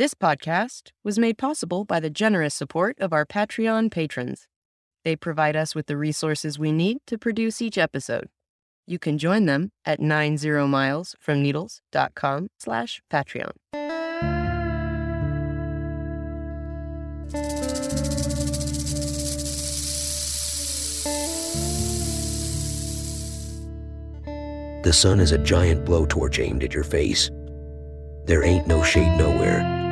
This podcast was made possible by the generous support of our Patreon patrons. They provide us with the resources we need to produce each episode. You can join them at 90milesfromneedles.com slash Patreon. The sun is a giant blowtorch aimed at your face. There ain't no shade nowhere.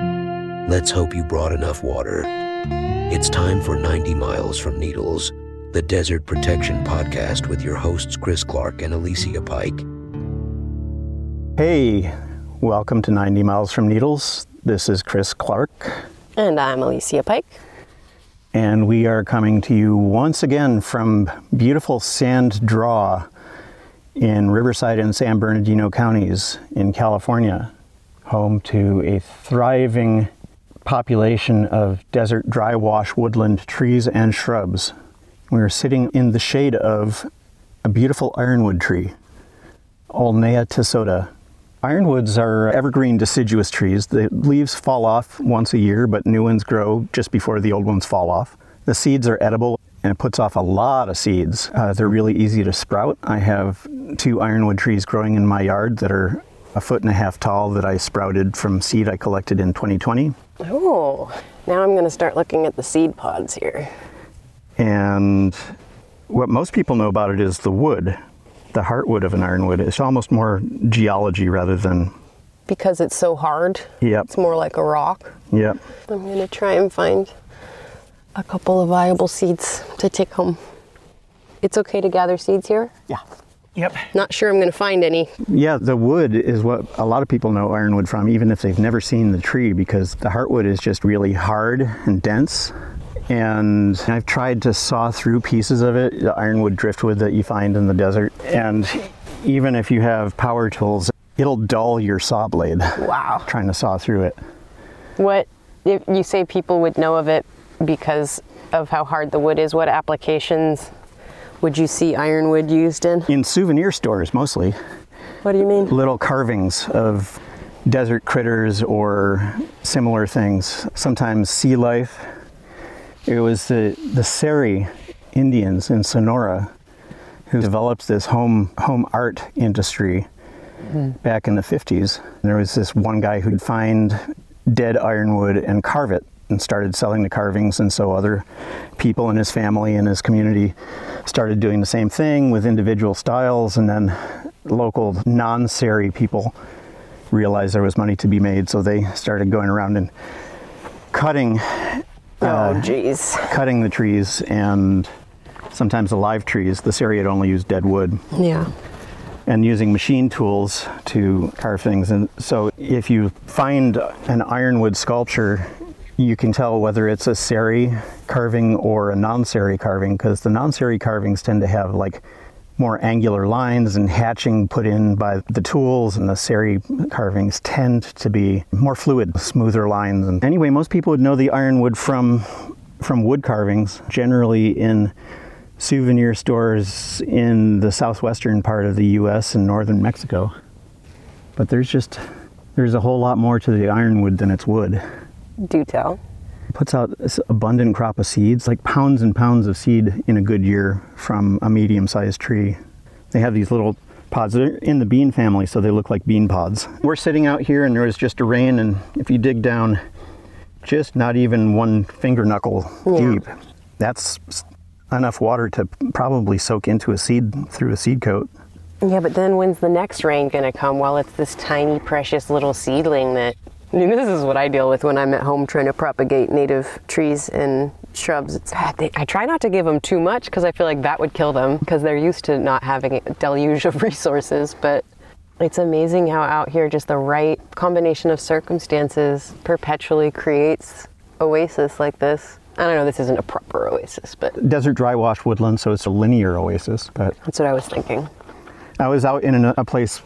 Let's hope you brought enough water. It's time for 90 Miles from Needles, the Desert Protection Podcast with your hosts Chris Clark and Alicia Pike. Hey, welcome to 90 Miles from Needles. This is Chris Clark, And I'm Alicia Pike. and we are coming to you once again from beautiful Sand Draw in Riverside and San Bernardino counties in California, home to a thriving population of desert dry wash woodland trees and shrubs. We are sitting in the shade of a beautiful ironwood tree, Olneya tesota. Ironwoods are evergreen deciduous trees. The leaves fall off once a year, but new ones grow just before the old ones fall off. The seeds are edible and it puts off a lot of seeds. Uh, they're really easy to sprout. I have two ironwood trees growing in my yard that are a foot and a half tall that I sprouted from seed I collected in 2020. Oh, now I'm going to start looking at the seed pods here. And what most people know about it is the wood, the heartwood of an ironwood. It's almost more geology rather than, Because it's so hard, yep, it's more like a rock. yep. I'm going to try and find a couple of viable seeds to take home. It's okay to gather seeds here? Yeah. Yep. Not sure I'm going to find any. Yeah, the wood is what a lot of people know ironwood from, even if they've never seen the tree, because the heartwood is just really hard and dense. And I've tried to saw through pieces of it, the ironwood driftwood that you find in the desert. And even if you have power tools, it'll dull your saw blade Wow. trying to saw through it. What, if you say people would know of it because of how hard the wood is, what applications would you see ironwood used in? In souvenir stores, mostly, What do you mean? little carvings of desert critters or similar things, sometimes sea life. It was the, the Seri Indians in Sonora who developed this home, home art industry hmm. back in the 50s. There was this one guy who'd find dead ironwood and carve it and started selling the carvings, and so other people in his family and his community started doing the same thing with individual styles, and then local non-Seri people realized there was money to be made, so they started going around and cutting oh, uh, jeez. cutting the trees and sometimes the live trees. The Seri had only used dead wood Yeah. and using machine tools to carve things. And so if you find an ironwood sculpture, you can tell whether it's a seri carving or a non-seri carving because the non-seri carvings tend to have like more angular lines and hatching put in by the tools and the seri carvings tend to be more fluid, smoother lines. And anyway, most people would know the ironwood from from wood carvings, generally in souvenir stores in the southwestern part of the US and northern Mexico. But there's just there's a whole lot more to the ironwood than its wood. Do tell. It puts out this abundant crop of seeds, like pounds and pounds of seed in a good year from a medium-sized tree. They have these little pods. They're in the bean family, so they look like bean pods. We're sitting out here and there was just a rain and if you dig down just not even one finger knuckle Yeah. deep, that's enough water to probably soak into a seed through a seed coat. Yeah, but then when's the next rain gonna come? Well, it's this tiny, precious little seedling that. I mean, this is what I deal with when I'm at home trying to propagate native trees and shrubs. It's, I try not to give them too much because I feel like that would kill them because they're used to not having a deluge of resources. But it's amazing how out here just the right combination of circumstances perpetually creates oasis like this. I don't know, this isn't a proper oasis, but Desert dry wash woodland, so it's a linear oasis, but that's what I was thinking. I was out in a place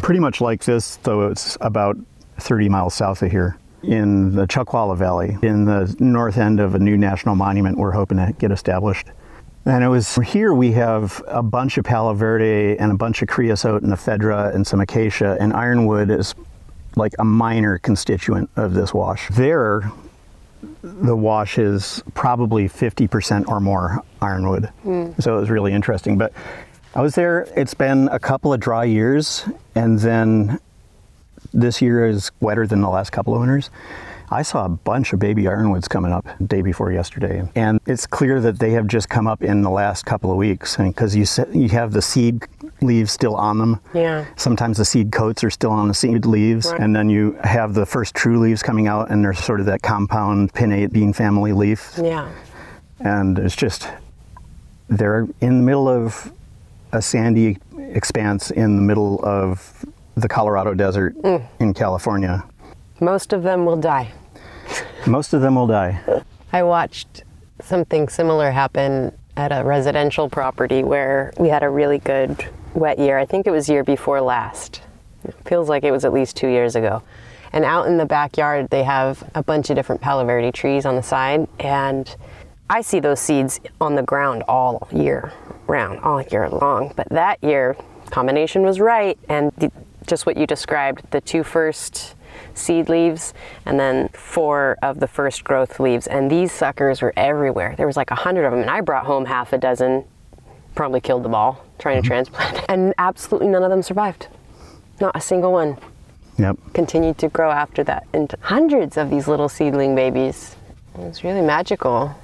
pretty much like this, though it's about 30 miles south of here in the Chuckwalla Valley, in the north end of a new national monument we're hoping to get established. And it was here we have a bunch of Palo Verde and a bunch of creosote and ephedra and some acacia, and ironwood is like a minor constituent of this wash. There, the wash is probably 50% or more ironwood. Hmm. So it was really interesting. But I was there, it's been a couple of dry years, and then this year is wetter than the last couple of winters. I saw a bunch of baby ironwoods coming up day before yesterday, and it's clear that they have just come up in the last couple of weeks because you you have the seed leaves still on them. Yeah. Sometimes the seed coats are still on the seed leaves, Right. and then you have the first true leaves coming out, and there's sort of that compound pinnate bean family leaf, Yeah. and it's just they're in the middle of a sandy expanse in the middle of the Colorado desert Mm. in California. Most of them will die. Most of them will die. I watched something similar happen at a residential property where we had a really good wet year. I think it was year before last. It feels like it was at least two years ago. And out in the backyard, they have a bunch of different Palo Verde trees on the side. And I see those seeds on the ground all year round, all year long. But that year, combination was right. And the, just what you described, the two first seed leaves and then four of the first growth leaves. And these suckers were everywhere. There was like a hundred of them. And I brought home half a dozen, probably killed them all trying to mm-hmm. transplant. And absolutely none of them survived. Not a single one Yep. continued to grow after that and hundreds of these little seedling babies. It was really magical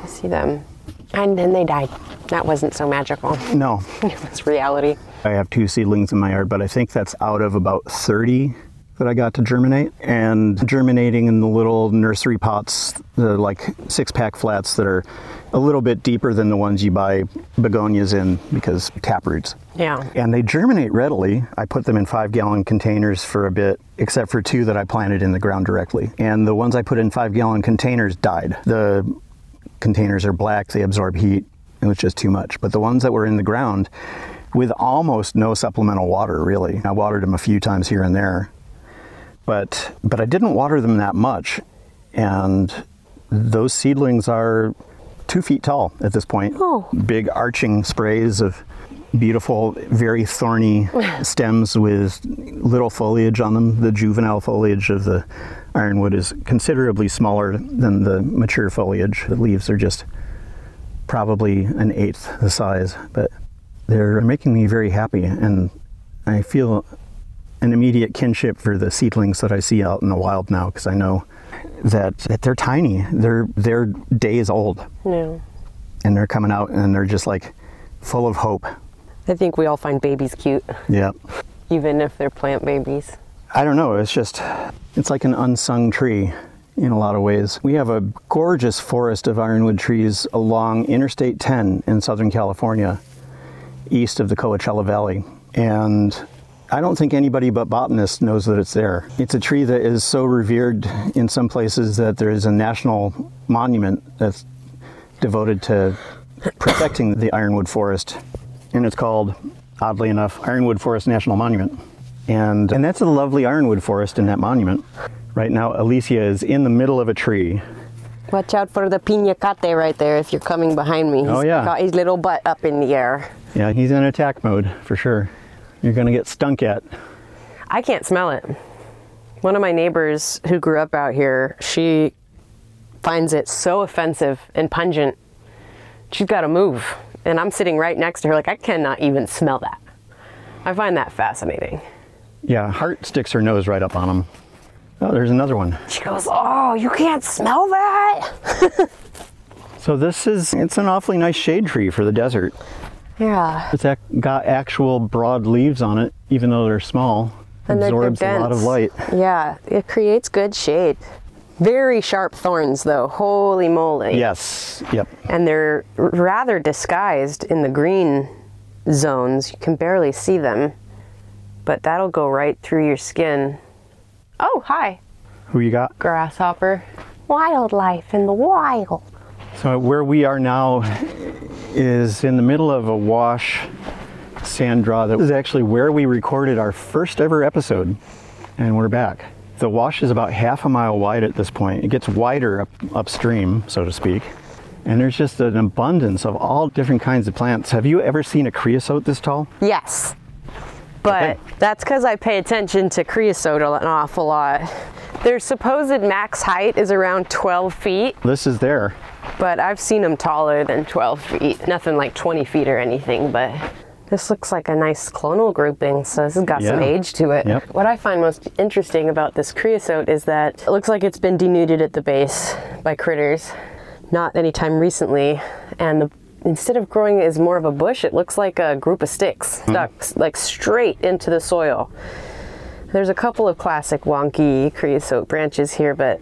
to see them. And then they died. That wasn't so magical. No, It was reality. I have two seedlings in my yard, but I think that's out of about 30 that I got to germinate. And germinating in the little nursery pots, the like six pack flats that are a little bit deeper than the ones you buy begonias in because tap roots. Yeah. And they germinate readily. I put them in five gallon containers for a bit, except for two that I planted in the ground directly. And the ones I put in five gallon containers died. The containers are black, they absorb heat. It was just too much. But the ones that were in the ground, with almost no supplemental water, really, I watered them a few times here and there. But, but I didn't water them that much. And those seedlings are two feet tall at this point. Oh. Big arching sprays of beautiful, very thorny stems with little foliage on them. The juvenile foliage of the ironwood is considerably smaller than the mature foliage. The leaves are just probably an eighth the size, but they're making me very happy, and I feel an immediate kinship for the seedlings that I see out in the wild now because I know that, that they're tiny. They're they're days old, No. and they're coming out, and they're just like full of hope. I think we all find babies cute, Yeah. even if they're plant babies. I don't know. It's just, it's like an unsung tree in a lot of ways. We have a gorgeous forest of ironwood trees along Interstate 10 in Southern California, east of the Coachella Valley. And I don't think anybody but botanists knows that it's there. It's a tree that is so revered in some places that there is a national monument that's devoted to protecting the ironwood forest. And it's called, oddly enough, Ironwood Forest National Monument. And, and that's a lovely ironwood forest in that monument. Right now, Alicia is in the middle of a tree. Watch out for the piñacate right there if you're coming behind me. Oh, He's Oh, yeah. got his little butt up in the air. Yeah, he's in attack mode for sure. You're gonna get stunk at. I can't smell it. One of my neighbors who grew up out here, she finds it so offensive and pungent. She's got to move. And I'm sitting right next to her, like, I cannot even smell that. I find that fascinating. Yeah, Heart sticks her nose right up on him. Oh, there's another one. She goes, Oh, you can't smell that? So this is, it's an awfully nice shade tree for the desert. Yeah. It's ac- got actual broad leaves on it, even though they're small. And they're- they're Absorbs a lot of light. Yeah, it creates good shade. Very sharp thorns, though. Holy moly. Yes, yep. and they're r- rather disguised in the green zones. You can barely see them, but that'll go right through your skin. Oh, hi, Who you got? grasshopper. Wildlife in the wild. So where we are now is in the middle of a wash sand draw. That is actually where we recorded our first ever episode, and we're back. The wash is about half a mile wide at this point. It gets wider up, upstream, so to speak. And there's just an abundance of all different kinds of plants. Have you ever seen a creosote this tall? Yes. But Okay. that's because I pay attention to creosote an awful lot. Their supposed max height is around 12 feet, This is there. but I've seen them taller than 12 feet. Nothing like 20 feet or anything, but this looks like a nice clonal grouping, so this has got some age to it. Yep. What I find most interesting about this creosote is that it looks like it's been denuded at the base by critters, not anytime recently, and the Instead of growing as more of a bush, it looks like a group of sticks hmm. stuck s- like straight into the soil. There's a couple of classic wonky creosote branches here, but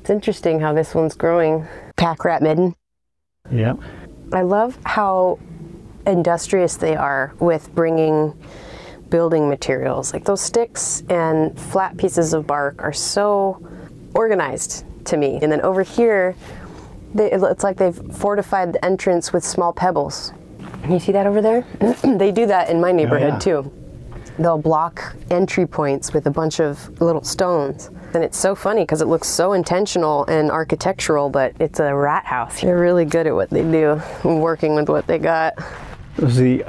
it's interesting how this one's growing. Pack rat midden. Yep. I love how industrious they are with bringing building materials. Like those sticks and flat pieces of bark are so organized to me. And then over here, they, it's like they've fortified the entrance with small pebbles. You see that over there? they do that in my neighborhood yeah. too. They'll block entry points with a bunch of little stones. And it's so funny because it looks so intentional and architectural, but it's a rat house. They're really good at what they do, working with what they got. This is the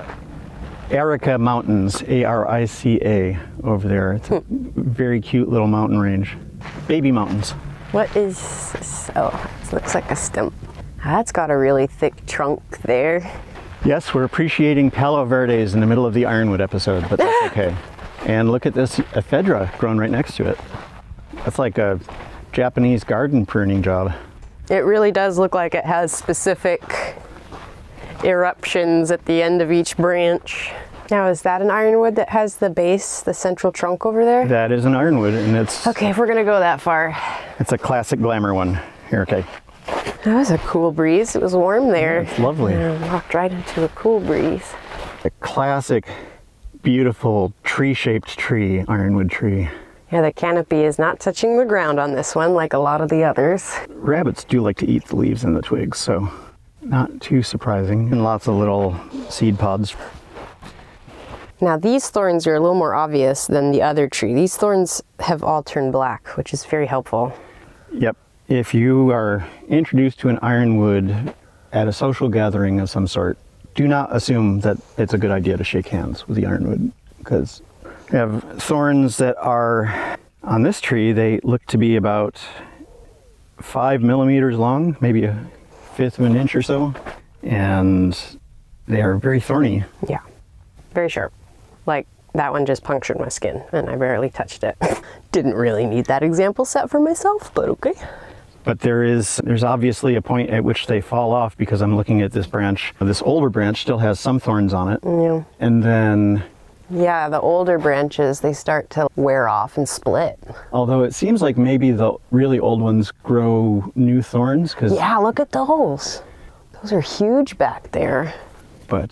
Arica Mountains, A R I C A, over there. It's a hmm. very cute little mountain range. Baby mountains. What is this? Oh, it looks like a stump. That's got a really thick trunk there. Yes, we're appreciating Palo Verdes in the middle of the Ironwood episode, but that's okay. And look at this ephedra grown right next to it. That's like a Japanese garden pruning job. It really does look like it has specific eruptions at the end of each branch. Now, is that an ironwood that has the base, the central trunk over there? That is an ironwood, and it's Okay, if we're gonna go that far. it's a classic glamour one. Here, okay. That was a cool breeze. It was warm there. It's lovely. And I walked right into a cool breeze. A classic, beautiful tree-shaped tree, ironwood tree. Yeah, the canopy is not touching the ground on this one like a lot of the others. Rabbits do like to eat the leaves and the twigs, so not too surprising. And lots of little seed pods. Now, these thorns are a little more obvious than the other tree. These thorns have all turned black, which is very helpful. Yep. If you are introduced to an ironwood at a social gathering of some sort, do not assume that it's a good idea to shake hands with the ironwood because we have thorns that are on this tree, they look to be about five millimeters long, maybe a fifth of an inch or so, and they are very thorny. Yeah, very sharp. Like that one just punctured my skin and I barely touched it. Didn't really need that example set for myself, but okay. But there is there's obviously a point at which they fall off because I'm looking at this branch. This older branch still has some thorns on it. Yeah. And then Yeah, the older branches, they start to wear off and split. although it seems like maybe the really old ones grow new thorns cuz Yeah, look at those. Those are huge back there. but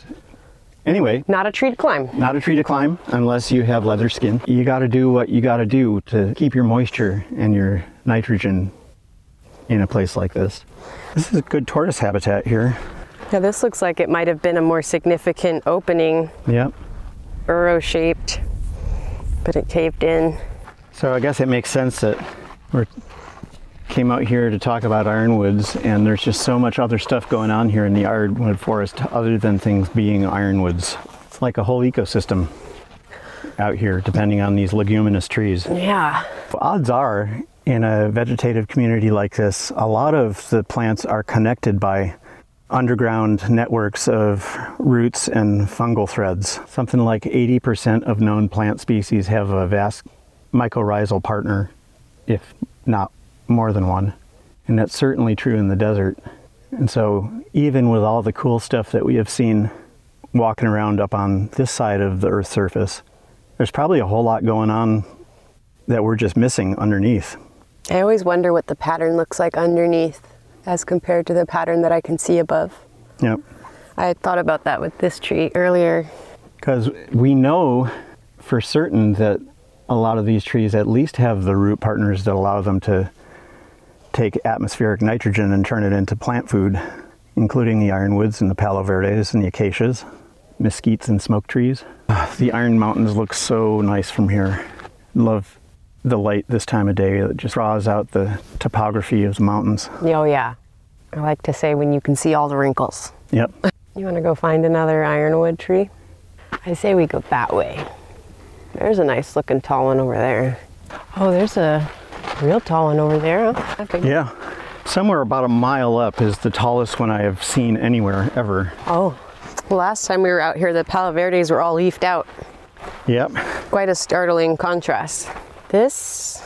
anyway, Not a tree to climb. not a tree to climb unless you have leather skin. You got to do what you got to do to keep your moisture and your nitrogen in a place like this. This is a good tortoise habitat here. Yeah, this looks like it might have been a more significant opening, Yep. burrow shaped, but it caved in. So I guess it makes sense that we came out here to talk about ironwoods, and there's just so much other stuff going on here in the ironwood forest other than things being ironwoods. It's like a whole ecosystem out here, depending on these leguminous trees. Yeah. Odds are, in a vegetative community like this, a lot of the plants are connected by underground networks of roots and fungal threads. Something like 80% of known plant species have a vast mycorrhizal partner, if not more than one. And that's certainly true in the desert. And so, even with all the cool stuff that we have seen walking around up on this side of the Earth's surface, there's probably a whole lot going on that we're just missing underneath. I always wonder what the pattern looks like underneath as compared to the pattern that I can see above. Yep. I thought about that with this tree earlier. Because we know for certain that a lot of these trees at least have the root partners that allow them to take atmospheric nitrogen and turn it into plant food, including the ironwoods and the palo verdes and the acacias, mesquites and smoke trees. Ah, The Iron Mountains look so nice from here. Love the light this time of day. It just draws out the topography of the mountains. Oh, yeah. I like to say when you can see all the wrinkles. Yep. You want to go find another ironwood tree? I say we go that way. There's a nice looking tall one over there. Oh, there's a real tall one over there. Huh? Yeah. Somewhere about a mile up is the tallest one I have seen anywhere ever. Oh, last time we were out here, the Palo Verdes were all leafed out. Yep. Quite a startling contrast. This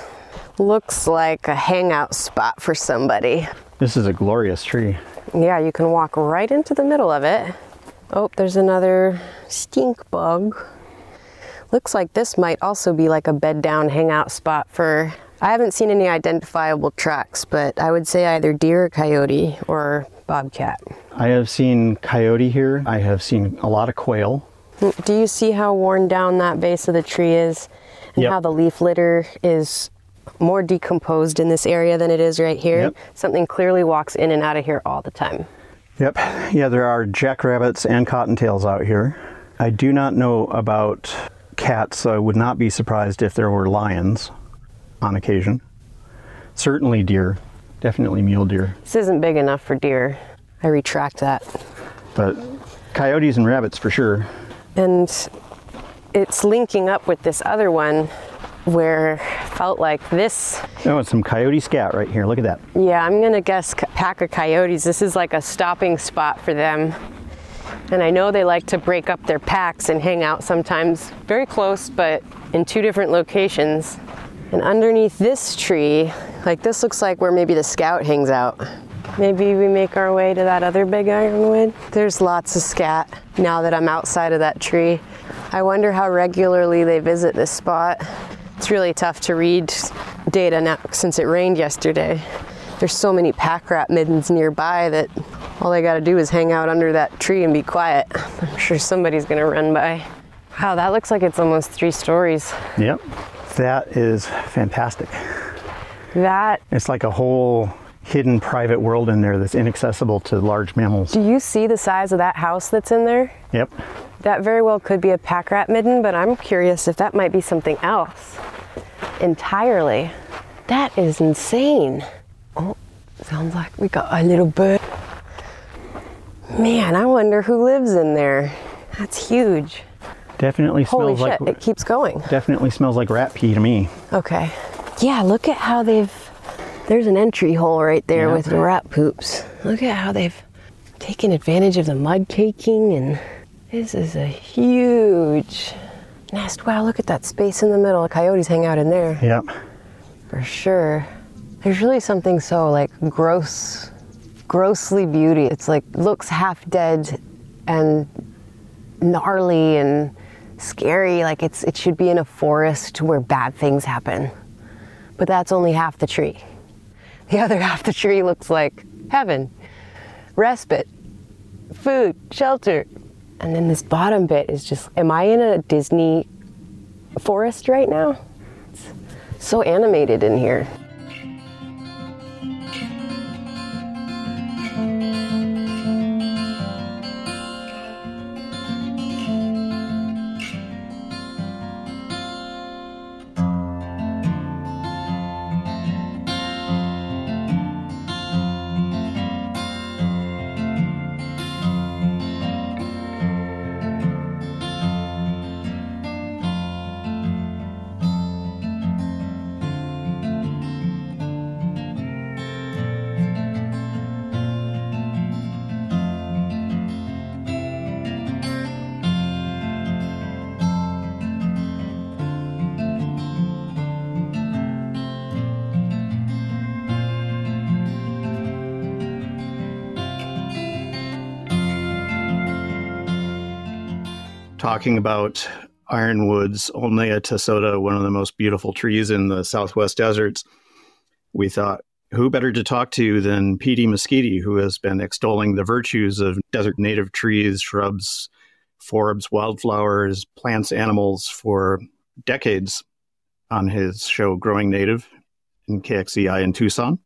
looks like a hangout spot for somebody. This is a glorious tree. Yeah, you can walk right into the middle of it. Oh, there's another stink bug. Looks like this might also be like a bed down hangout spot for. I haven't seen any identifiable tracks, but I would say either deer or coyote or bobcat. I have seen coyote here. I have seen a lot of quail. Do you see how worn down that base of the tree is and Yep. how the leaf litter is more decomposed in this area than it is right here? Yep. Something clearly walks in and out of here all the time. Yep. Yeah, there are jackrabbits and cottontails out here. I do not know about cats, so I would not be surprised if there were lions on occasion. Certainly deer. Definitely mule deer. This isn't big enough for deer. I retract that. But coyotes and rabbits for sure. And it's linking up with this other one where felt like this Oh, it's some coyote scat right here. Look at that. Yeah, I'm gonna guess pack of coyotes. This is like a stopping spot for them. And I know they like to break up their packs and hang out sometimes very close, but in two different locations. And underneath this tree, like this looks like where maybe the scout hangs out. Maybe we make our way to that other big ironwood. There's lots of scat now that I'm outside of that tree. I wonder how regularly they visit this spot. It's really tough to read data now since it rained yesterday. There's so many pack rat middens nearby that all they gotta do is hang out under that tree and be quiet. I'm sure somebody's gonna run by. Wow, that looks like it's almost three stories. Yep. That is fantastic. That, It's like a whole hidden private world in there that's inaccessible to large mammals. do you see the size of that house that's in there? Yep. That very well could be a pack rat midden, but I'm curious if that might be something else entirely. That is insane. Oh, sounds like we got a little bird. Man, I wonder who lives in there. That's huge. Definitely Holy smells shit, like it keeps going. definitely smells like rat pee to me. Okay. Yeah, look at how they've. There's an entry hole right there Yeah. with the rat poops. Look at how they've taken advantage of the mud caking, and this is a huge nest. Wow, look at that space in the middle. Coyotes hang out in there Yep. for sure. There's really something so like gross, grossly beauty. It's like looks half dead and gnarly and scary. Like it's it should be in a forest where bad things happen. But that's only half the tree. The other half the tree looks like heaven, respite, food, shelter. And then this bottom bit is just am I in a Disney forest right now? It's so animated in here. Talking about ironwoods, only Olneya tesota, one of the most beautiful trees in the southwest deserts, we thought, who better to talk to than Petey Mesquite, who has been extolling the virtues of desert native trees, shrubs, forbs, wildflowers, plants, animals for decades on his show Growing Native in KXCI in Tucson.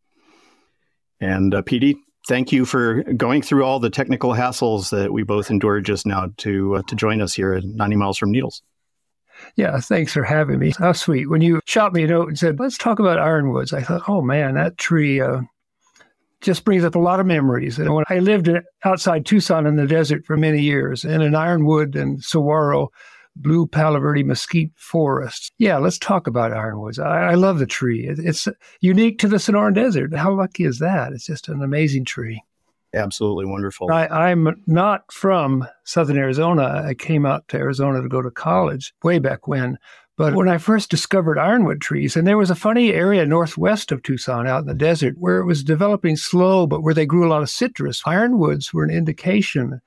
And uh, Petey, thank you for going through all the technical hassles that we both endured just now to uh, to join us here at 90 miles from Needles. Yeah, thanks for having me. How sweet. When you shot me a note and said, let's talk about ironwoods, I thought, oh man, that tree uh, just brings up a lot of memories. And when I lived outside Tucson in the desert for many years, and an ironwood and saguaro blue Palo Verde mesquite forests. Yeah, let's talk about ironwoods. I, I love the tree. It, it's unique to the Sonoran Desert. How lucky is that? It's just an amazing tree. Absolutely wonderful. I, I'm not from Southern Arizona. I came out to Arizona to go to college way back when. But when I first discovered ironwood trees, and there was a funny area northwest of Tucson out in the desert where it was developing slow, but where they grew a lot of citrus. Ironwoods were an indication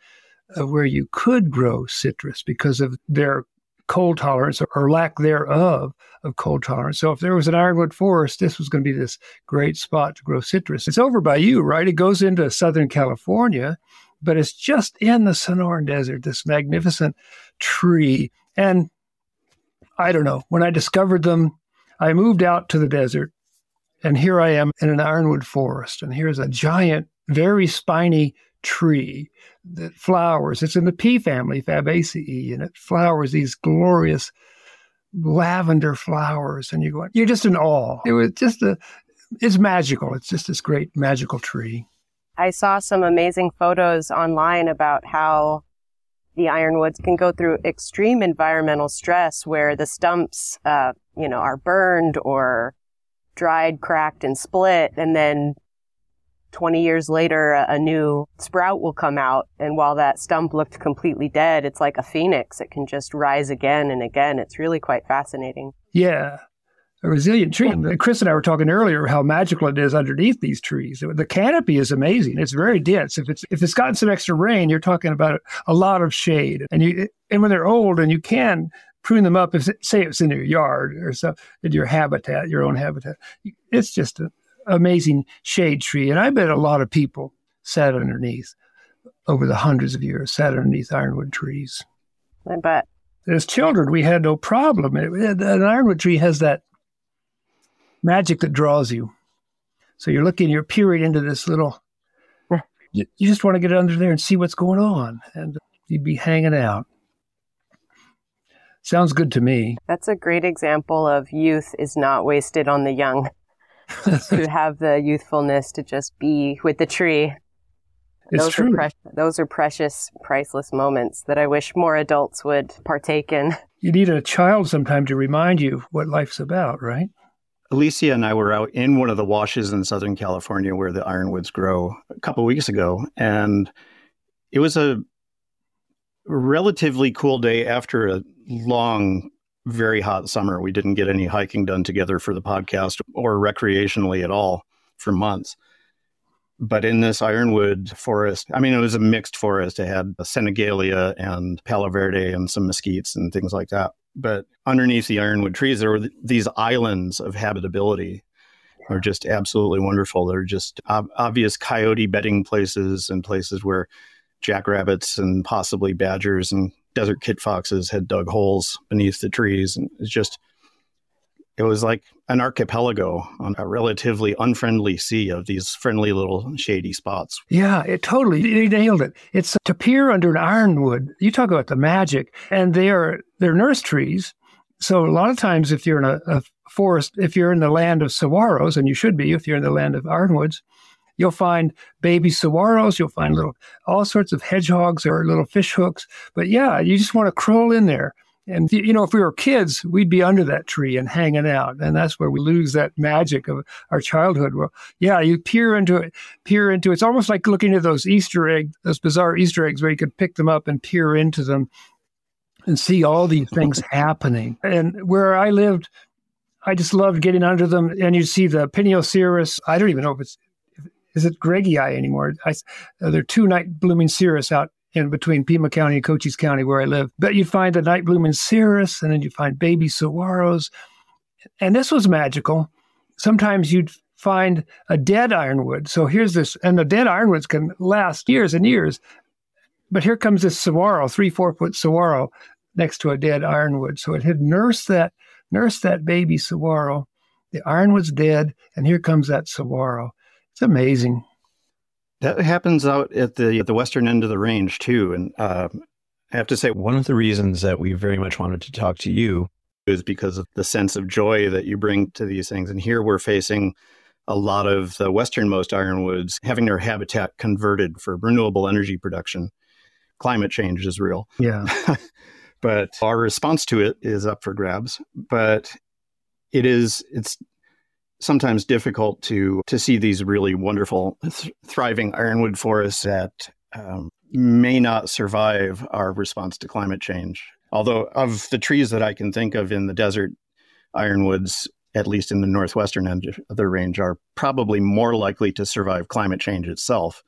Uh, where you could grow citrus because of their cold tolerance or lack thereof of cold tolerance. So if there was an ironwood forest, this was going to be this great spot to grow citrus. It's over by you, right? It goes into Southern California, but it's just in the Sonoran Desert, this magnificent tree. And I don't know, when I discovered them, I moved out to the desert and here I am in an ironwood forest. And here's a giant, very spiny tree that flowers. It's in the pea family, Fabaceae, and it flowers these glorious lavender flowers. And you go, you're just in awe. It was just a, it's magical. It's just this great magical tree. I saw some amazing photos online about how the ironwoods can go through extreme environmental stress where the stumps, uh, you know, are burned or dried, cracked, and split, and then 20 years later, a, new sprout will come out. And while that stump looked completely dead, it's like a phoenix. It can just rise again and again. It's really quite fascinating. Yeah. A resilient tree. Uh, Chris and I were talking earlier how magical it is underneath these trees. The canopy is amazing. It's very dense. If it's if it's gotten some extra rain, you're talking about a lot of shade. And you and when they're old, and you can prune them up. If say it's in your yard or so in your habitat, your own habitat, it's just a, amazing shade tree. And I bet a lot of people sat underneath over the hundreds of years, sat underneath ironwood trees. I bet. As children, we had no problem. An ironwood tree has that magic that draws you. So you're looking, you're peering into this little, you, you just want to get under there and see what's going on. And you'd be hanging out. Sounds good to me. That's a great example of youth is not wasted on the young. To have the youthfulness to just be with the tree. It's those true. Are pre- those are precious, priceless moments that I wish more adults would partake in. You need a child sometime to remind you what life's about, right? Alicia and I were out in one of the washes in Southern California where the ironwoods grow a couple weeks ago, and it was a relatively cool day after a long very hot summer. We didn't get any hiking done together for the podcast or recreationally at all for months. But in this ironwood forest, I mean, it was a mixed forest. It had Senegalia and Palo Verde and some mesquites and things like that. But underneath the ironwood trees, there were th- these islands of habitability. They're just absolutely wonderful. They're just ob- obvious coyote bedding places and places where jackrabbits and possibly badgers and desert kit foxes had dug holes beneath the trees. And it's just, it was like an archipelago on a relatively unfriendly sea of these friendly little shady spots. Yeah, it totally you nailed it. It's to peer under an ironwood. You talk about the magic, and they are they're nurse trees. So a lot of times, if you're in a, a forest, if you're in the land of saguaros, and you should be if you're in the land of ironwoods, You'll find baby saguaros. You'll find little all sorts of hedgehogs or little fish hooks. But yeah, you just want to crawl in there. And you know, if we were kids, we'd be under that tree and hanging out, and that's where we lose that magic of our childhood. Well, yeah, you peer into it, peer into it. It's almost like looking at those Easter eggs, those bizarre Easter eggs, where you could pick them up and peer into them, and see all these things happening. And where I lived, I just loved getting under them, and you see the Peniocereus. I don't even know if it's is it Greggii anymore? I, uh, there are two night blooming cereus out in between Pima County and Cochise County where I live. But you'd find the night blooming cereus, and then you'd find baby saguaros. And this was magical. Sometimes you'd find a dead ironwood. So here's this, and the dead ironwoods can last years and years. But here comes this saguaro, three, four foot saguaro next to a dead ironwood. So it had nursed that, nursed that baby saguaro. The ironwood's dead, and here comes that saguaro. It's amazing. That happens out at the at the western end of the range too, and uh, I have to say one of the reasons that we very much wanted to talk to you is because of the sense of joy that you bring to these things. And here we're facing a lot of the westernmost ironwoods having their habitat converted for renewable energy production. Climate change is real. Yeah. but our response to it is up for grabs. But it is it's sometimes difficult to to see these really wonderful th- thriving ironwood forests that um, may not survive our response to climate change. Although of the trees that I can think of in the desert, ironwoods, at least in the northwestern end of the range, are probably more likely to survive climate change itself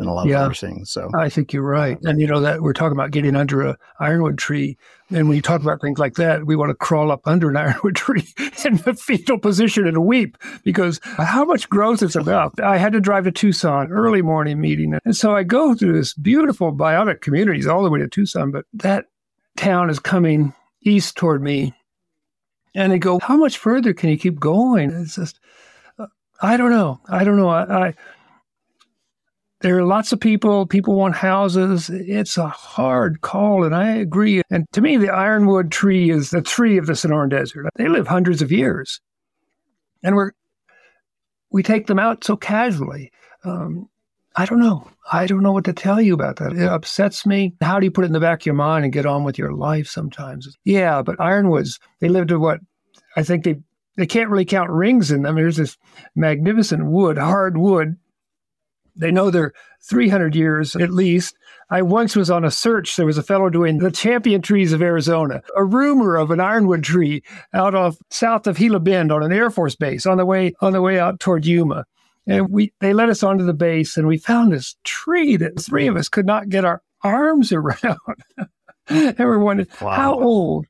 than a lot Yeah. of other things. So I think you're right. And you know that we're talking about getting under a ironwood tree. And when you talk about things like that, we want to crawl up under an ironwood tree in the fetal position and weep because how much growth is about. I had to drive to Tucson early morning meeting. And so I go through this beautiful biotic communities all the way to Tucson, but that town is coming east toward me. And they go, how much further can you keep going? It's just, uh, I don't know. I don't know. I, I there are lots of people. People want houses. It's a hard call, and I agree. And to me, the ironwood tree is the tree of the Sonoran Desert. They live hundreds of years, and we're we take them out so casually. Um, I don't know. I don't know what to tell you about that. It upsets me. How do you put it in the back of your mind and get on with your life sometimes? Yeah, but ironwoods, they live to what? I think they they can't really count rings in them. There's this magnificent wood, hard wood. They know they're 300 years at least. I once was on a search. There was a fellow doing the champion trees of Arizona, a rumor of an ironwood tree out off south of Gila Bend on an Air Force base on the way on the way out toward Yuma. And we they led us onto the base and we found this tree that three of us could not get our arms around. and we're wondering Wow. how old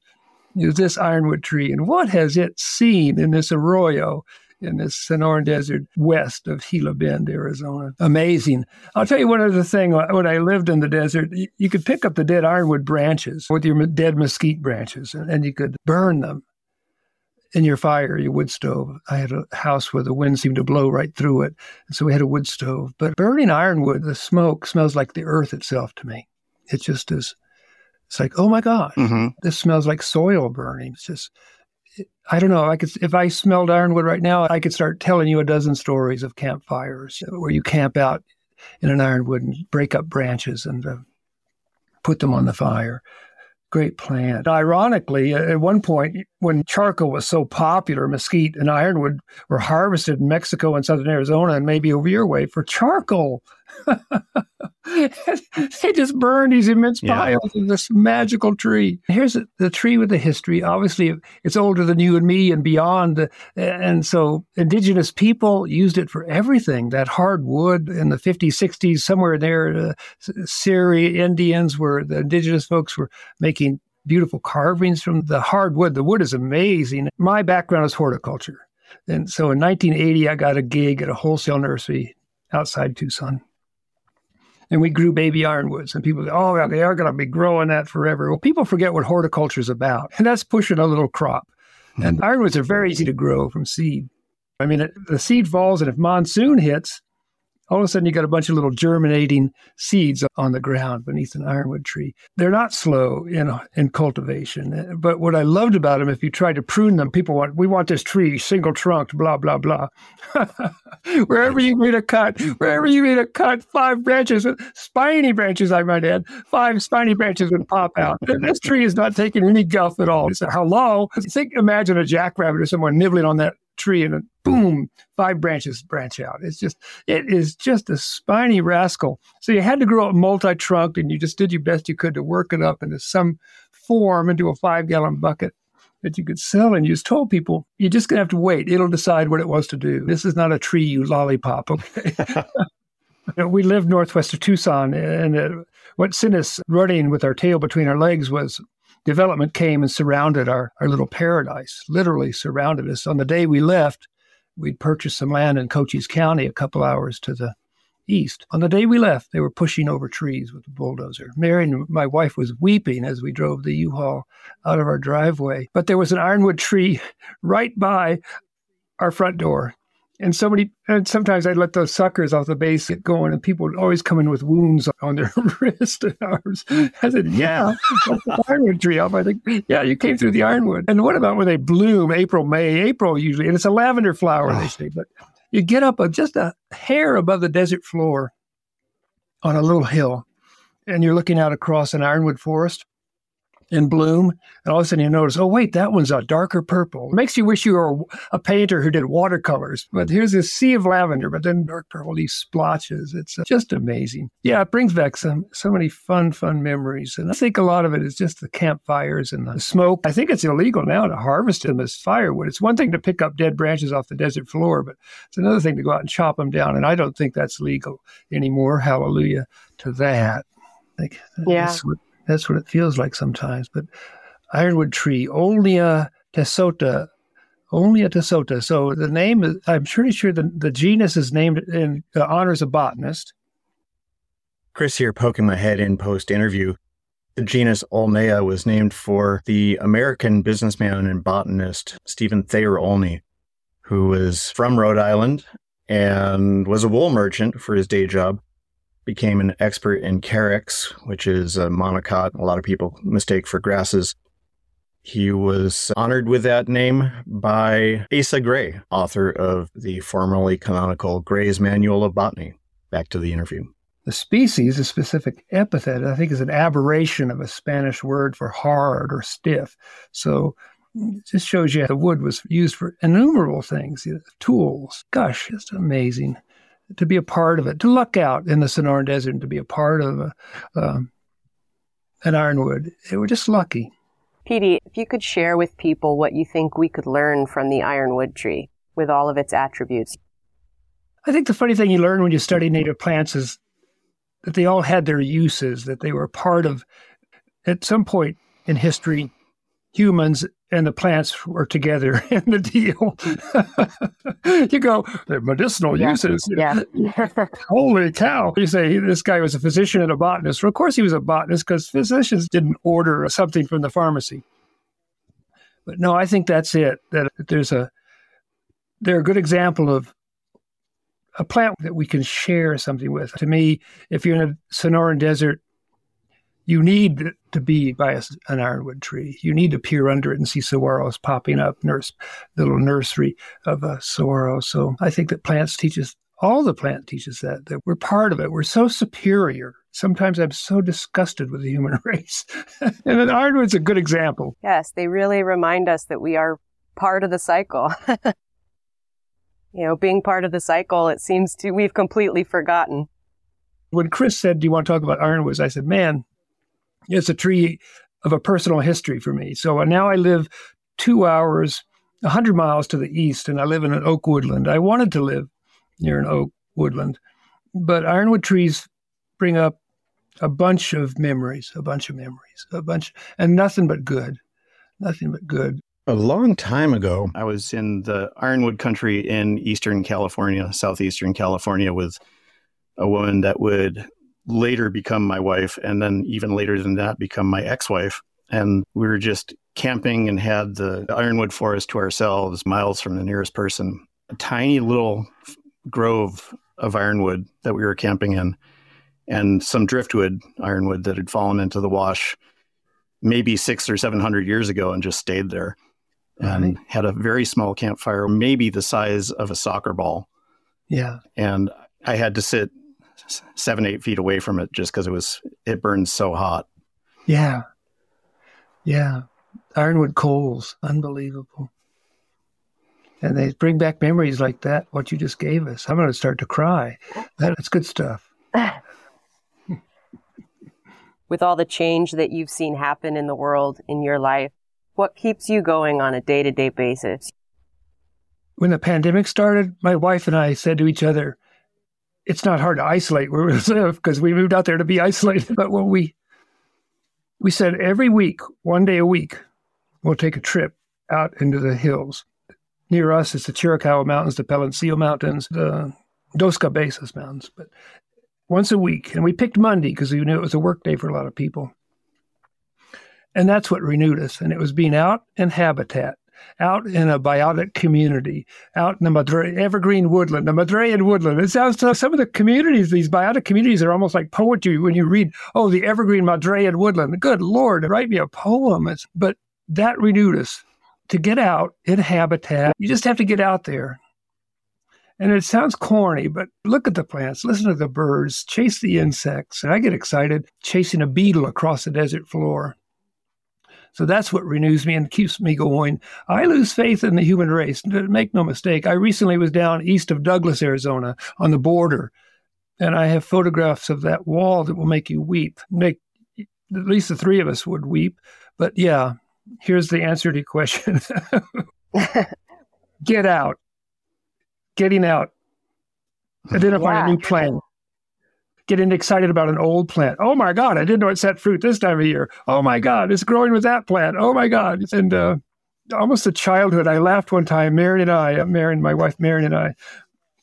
is this ironwood tree and what has it seen in this arroyo in this Sonoran Desert west of Gila Bend, Arizona. Amazing. I'll tell you one other thing. When I lived in the desert, you, could pick up the dead ironwood branches with your dead mesquite branches and, you could burn them in your fire, your wood stove. I had a house where the wind seemed to blow right through it. And so we had a wood stove. But burning ironwood, the smoke smells like the earth itself to me. It just is. It's like, oh my gosh, Mhm. this smells like soil burning. It's just, I don't know. I could, if I smelled ironwood right now, I could start telling you a dozen stories of campfires where you camp out in an ironwood and break up branches and uh, put them on the fire. Great plant. Ironically, at one point, when charcoal was so popular, mesquite and ironwood were harvested in Mexico and southern Arizona and maybe over your way for charcoal. they just burn these immense Yeah. piles of this magical tree. Here's the- the tree with the history. Obviously, it's older than you and me and beyond. And so, indigenous people used it for everything. That hard wood in the 50s, 60s, somewhere there, uh, Seri Indians were the indigenous folks were making beautiful carvings from the hardwood. The wood is amazing. My background is horticulture. And so in 1980, I got a gig at a wholesale nursery outside Tucson. And we grew baby ironwoods. And people say, oh, they are going to be growing that forever. Well, people forget what horticulture is about. And that's pushing a little crop. And ironwoods are very easy to grow from seed. I mean, it, the seed falls, and if monsoon hits, all of a sudden you got a bunch of little germinating seeds on the ground beneath an ironwood tree. They're not slow in in cultivation, eh, but what I loved about them, if you try to prune them, people want we want this tree single trunked, blah blah blah. wherever you made a cut, wherever you made a cut, five branches, spiny branches, I might add, five spiny branches would pop out. This tree is not taking any guff at all. A hello. Think, imagine a jackrabbit or someone nibbling on that tree and boom, five branches branch out. It's just, it is just a spiny rascal. So you had to grow it multi-trunked and you just did your best you could to work it up into some form into a five gallon bucket that you could sell. And you just told people, you're just going to have to wait. It'll decide what it wants to do. This is not a tree, you lollipop. Okay. we lived northwest of Tucson and uh, what sent us running with our tail between our legs was development came and surrounded our, our little paradise, literally surrounded us. On the day we left, we'd purchased some land in Cochise County, a couple hours to the east. On the day we left, they were pushing over trees with a bulldozer. Mary and my wife was weeping as we drove the U-Haul out of our driveway. But there was an ironwood tree right by our front door. And somebody, and sometimes I'd let those suckers off the base get going, and people would always come in with wounds on their wrist and arms. I said, "Yeah, ironwood tree." Up, I think, "Yeah, you came through the ironwood." And what about when they bloom? April, May, April usually, and it's a lavender flower, they say. But you get up a, just a hair above the desert floor on a little hill, and you're looking out across an ironwood forest. In bloom. And all of a sudden you notice, oh, wait, that one's a darker purple. It makes you wish you were a painter who did watercolors. But here's this sea of lavender, but then dark purple, these splotches. It's uh, just amazing. Yeah, it brings back some so many fun, fun memories. And I think a lot of it is just the campfires and the smoke. I think it's illegal now to harvest them as firewood. It's one thing to pick up dead branches off the desert floor, but it's another thing to go out and chop them down. And I don't think that's legal anymore. Hallelujah to that. Like, yeah. That's what, that's what it feels like sometimes. But ironwood tree, Olneya tesota, Olneya tesota. So the name, is, I'm pretty sure the, the genus is named in uh, honors a botanist. Chris here poking my head in post interview. The genus Olneya was named for the American businessman and botanist Stephen Thayer Olney, who was from Rhode Island and was a wool merchant for his day job became an expert in carex, which is a monocot a lot of people mistake for grasses. He was honored with that name by Asa Gray, author of the formerly canonical Gray's Manual of Botany. Back to the interview. The species, a specific epithet, I think is an aberration of a Spanish word for hard or stiff. So just shows you the wood was used for innumerable things, tools. Gosh, just amazing to be a part of it, to luck out in the Sonoran Desert and to be a part of a, um, an ironwood. They were just lucky. Petey, if you could share with people what you think we could learn from the ironwood tree with all of its attributes. I think the funny thing you learn when you study native plants is that they all had their uses, that they were part of, at some point in history, humans and the plants were together in the deal. you go, they're medicinal Yeah. uses. Yeah. Holy cow. You say this guy was a physician and a botanist. Well, of course he was a botanist because physicians didn't order something from the pharmacy. But no, I think that's it. That there's a they're a good example of a plant that we can share something with. To me, if you're in a Sonoran desert, you need to be by a, an ironwood tree. You need to peer under it and see saguaros popping up, nurse, little nursery of a saguaro. So I think that plants teach us, all the plant teaches that, that we're part of it. We're so superior. Sometimes I'm so disgusted with the human race. and an ironwood's a good example. Yes, they really remind us that we are part of the cycle. you know, being part of the cycle, it seems to we've completely forgotten. When Chris said, Do you want to talk about ironwoods? I said, Man, it's a tree of a personal history for me. So uh, now I live two hours, 100 miles to the east, and I live in an oak woodland. I wanted to live near an oak woodland, but ironwood trees bring up a bunch of memories, a bunch of memories, a bunch, and nothing but good. Nothing but good. A long time ago, I was in the ironwood country in Eastern California, southeastern California, with a woman that would later become my wife, and then even later than that, become my ex wife. And we were just camping and had the ironwood forest to ourselves, miles from the nearest person. A tiny little grove of ironwood that we were camping in, and some driftwood ironwood that had fallen into the wash maybe six or seven hundred years ago and just stayed there and had a very small campfire, maybe the size of a soccer ball. Yeah. And I had to sit seven, eight feet away from it just because it was, it burned so hot. Yeah. Yeah. Ironwood coals. Unbelievable. And they bring back memories like that, what you just gave us. I'm going to start to cry. That's good stuff. With all the change that you've seen happen in the world in your life, what keeps you going on a day to day basis? When the pandemic started, my wife and I said to each other, it's not hard to isolate where we live because we moved out there to be isolated. But when we we said every week, one day a week, we'll take a trip out into the hills. Near us, it's the Chiricahua Mountains, the Peloncillo Mountains, the Dos Cabezas Mountains. But once a week, and we picked Monday because we knew it was a work day for a lot of people. And that's what renewed us. And it was being out in habitat, out in a biotic community, out in the Madre, evergreen woodland, the Madrean woodland. It sounds to some of the communities, these biotic communities are almost like poetry when you read, oh, the evergreen Madrean woodland. Good Lord, write me a poem. It's, but that renewed us to get out in habitat. You just have to get out there. And it sounds corny, but look at the plants, listen to the birds, chase the insects. And I get excited chasing a beetle across the desert floor So that's what renews me and keeps me going. I lose faith in the human race. Make no mistake. I recently was down east of Douglas, Arizona, on the border, and I have photographs of that wall that will make you weep. Make at least the three of us would weep. But yeah, here's the answer to your question. Get out. Getting out. Identify yeah. a new plant getting excited about an old plant. Oh my God, I didn't know it set fruit this time of year. Oh my God, it's growing with that plant. Oh my God. And uh, almost a childhood. I laughed one time, Marion and I, uh, Marion, my wife Marion and I,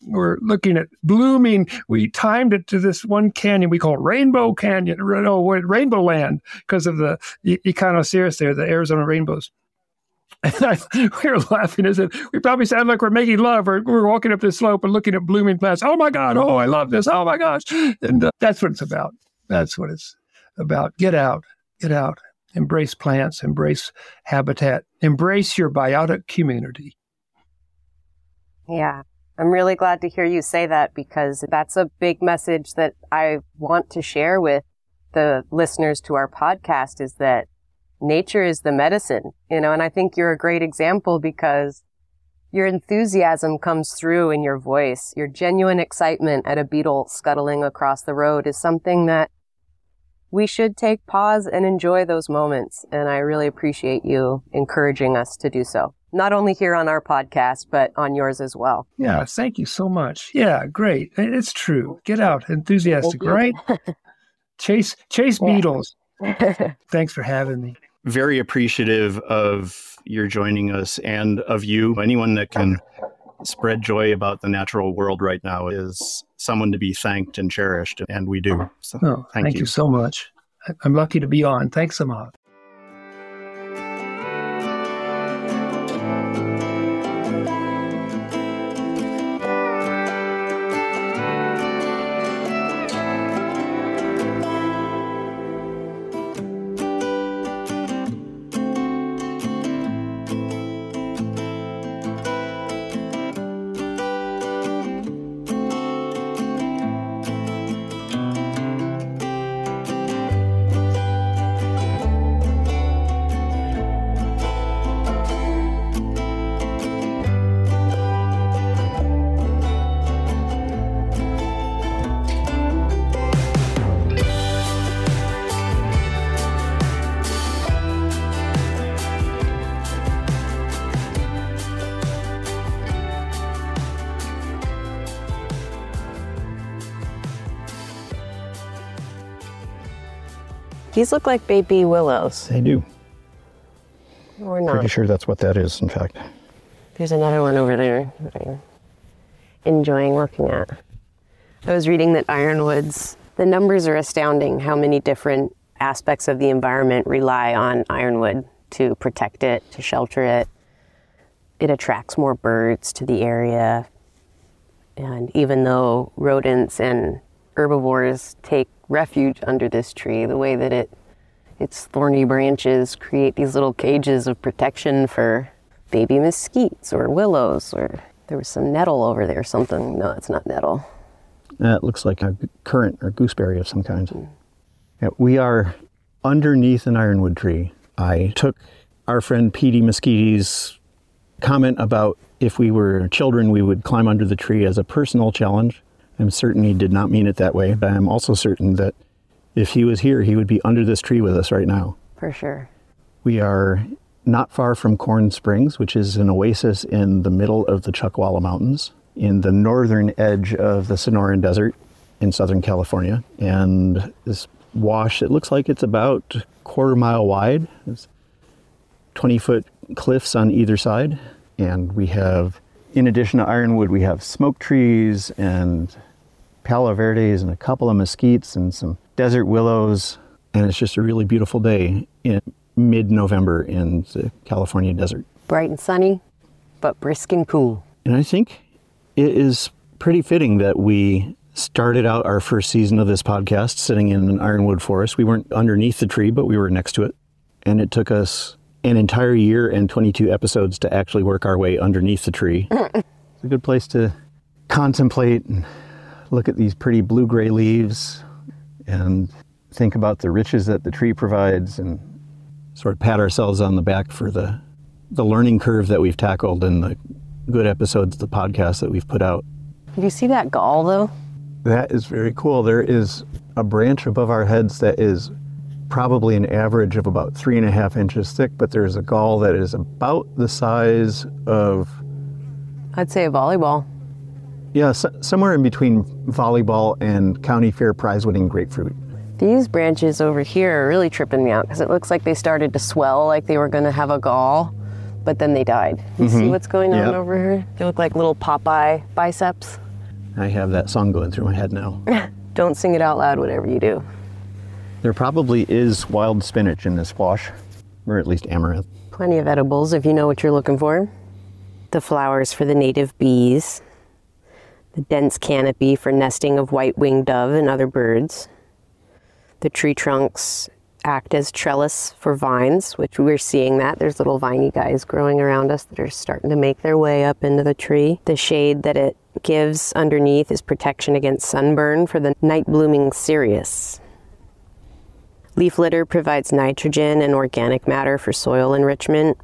were looking at blooming. We timed it to this one canyon we call Rainbow Canyon, no, Rainbow Land, because of the Echinocereus there, the Arizona rainbows. Were laughing as if we probably sound like we're making love or we're walking up this slope and looking at blooming plants. Oh my God. Oh, I love this. Oh my gosh. And uh, that's what it's about. That's what it's about. Get out. Get out. Embrace plants. Embrace habitat. Embrace your biotic community. Yeah. I'm really glad to hear you say that because that's a big message that I want to share with the listeners to our podcast is that nature is the medicine, you know, and I think you're a great example because your enthusiasm comes through in your voice. Your genuine excitement at a beetle scuttling across the road is something that we should take pause and enjoy those moments. And I really appreciate you encouraging us to do so. Not only here on our podcast, but on yours as well. Yeah, thank you so much. Yeah, great. It's true. Get out, enthusiastic, right? chase chase beetles. Thanks for having me very appreciative of your joining us and of you. Anyone that can spread joy about the natural world right now is someone to be thanked and cherished, and we do. So, oh, thank, thank you. you so much. I'm lucky to be on. Thanks a lot. These look like baby willows. They do. Or not. Pretty sure that's what that is, in fact. There's another one over there that I'm enjoying looking at. I was reading that ironwoods, the numbers are astounding how many different aspects of the environment rely on ironwood to protect it, to shelter it. It attracts more birds to the area. And even though rodents and herbivores take refuge under this tree, the way that it its thorny branches create these little cages of protection for baby mesquites or willows or there was some nettle over there something. No it's not nettle. That looks like a currant or gooseberry of some kind. Mm. yeah, we are underneath an ironwood tree. I took our friend Petey Mesquite's comment about if we were children we would climb under the tree as a personal challenge I'm certain he did not mean it that way, but I'm also certain that if he was here, he would be under this tree with us right now. For sure. We are not far from Corn Springs, which is an oasis in the middle of the Chuckwalla Mountains, in the northern edge of the Sonoran Desert in Southern California. And this wash, it looks like it's about a quarter mile wide. It's 20 foot cliffs on either side. And we have, in addition to ironwood, we have smoke trees and palo verdes and a couple of mesquites and some desert willows. And it's just a really beautiful day in mid November in the California desert. Bright and sunny, but brisk and cool. And I think it is pretty fitting that we started out our first season of this podcast sitting in an ironwood forest. We weren't underneath the tree, but we were next to it. And it took us an entire year and 22 episodes to actually work our way underneath the tree. it's a good place to contemplate and look at these pretty blue-gray leaves and think about the riches that the tree provides and sort of pat ourselves on the back for the the learning curve that we've tackled and the good episodes of the podcast that we've put out. Do you see that gall though? That is very cool. There is a branch above our heads that is probably an average of about three and a half inches thick, but there's a gall that is about the size of, I'd say a volleyball. Yeah, s- somewhere in between volleyball and county fair prize winning grapefruit. These branches over here are really tripping me out because it looks like they started to swell like they were going to have a gall, but then they died. You see mm-hmm. what's going on Yep. over here? They look like little Popeye biceps. I have that song going through my head now. Don't sing it out loud, whatever you do. there probably is wild spinach in this squash, or at least amaranth. Plenty of edibles if you know what you're looking for. The flowers for the native bees. The dense canopy for nesting of white winged dove and other birds. The tree trunks act as trellis for vines, which we're seeing that. There's little viney guys growing around us that are starting to make their way up into the tree. The shade that it gives underneath is protection against sunburn for the night blooming cereus. Leaf litter provides nitrogen and organic matter for soil enrichment.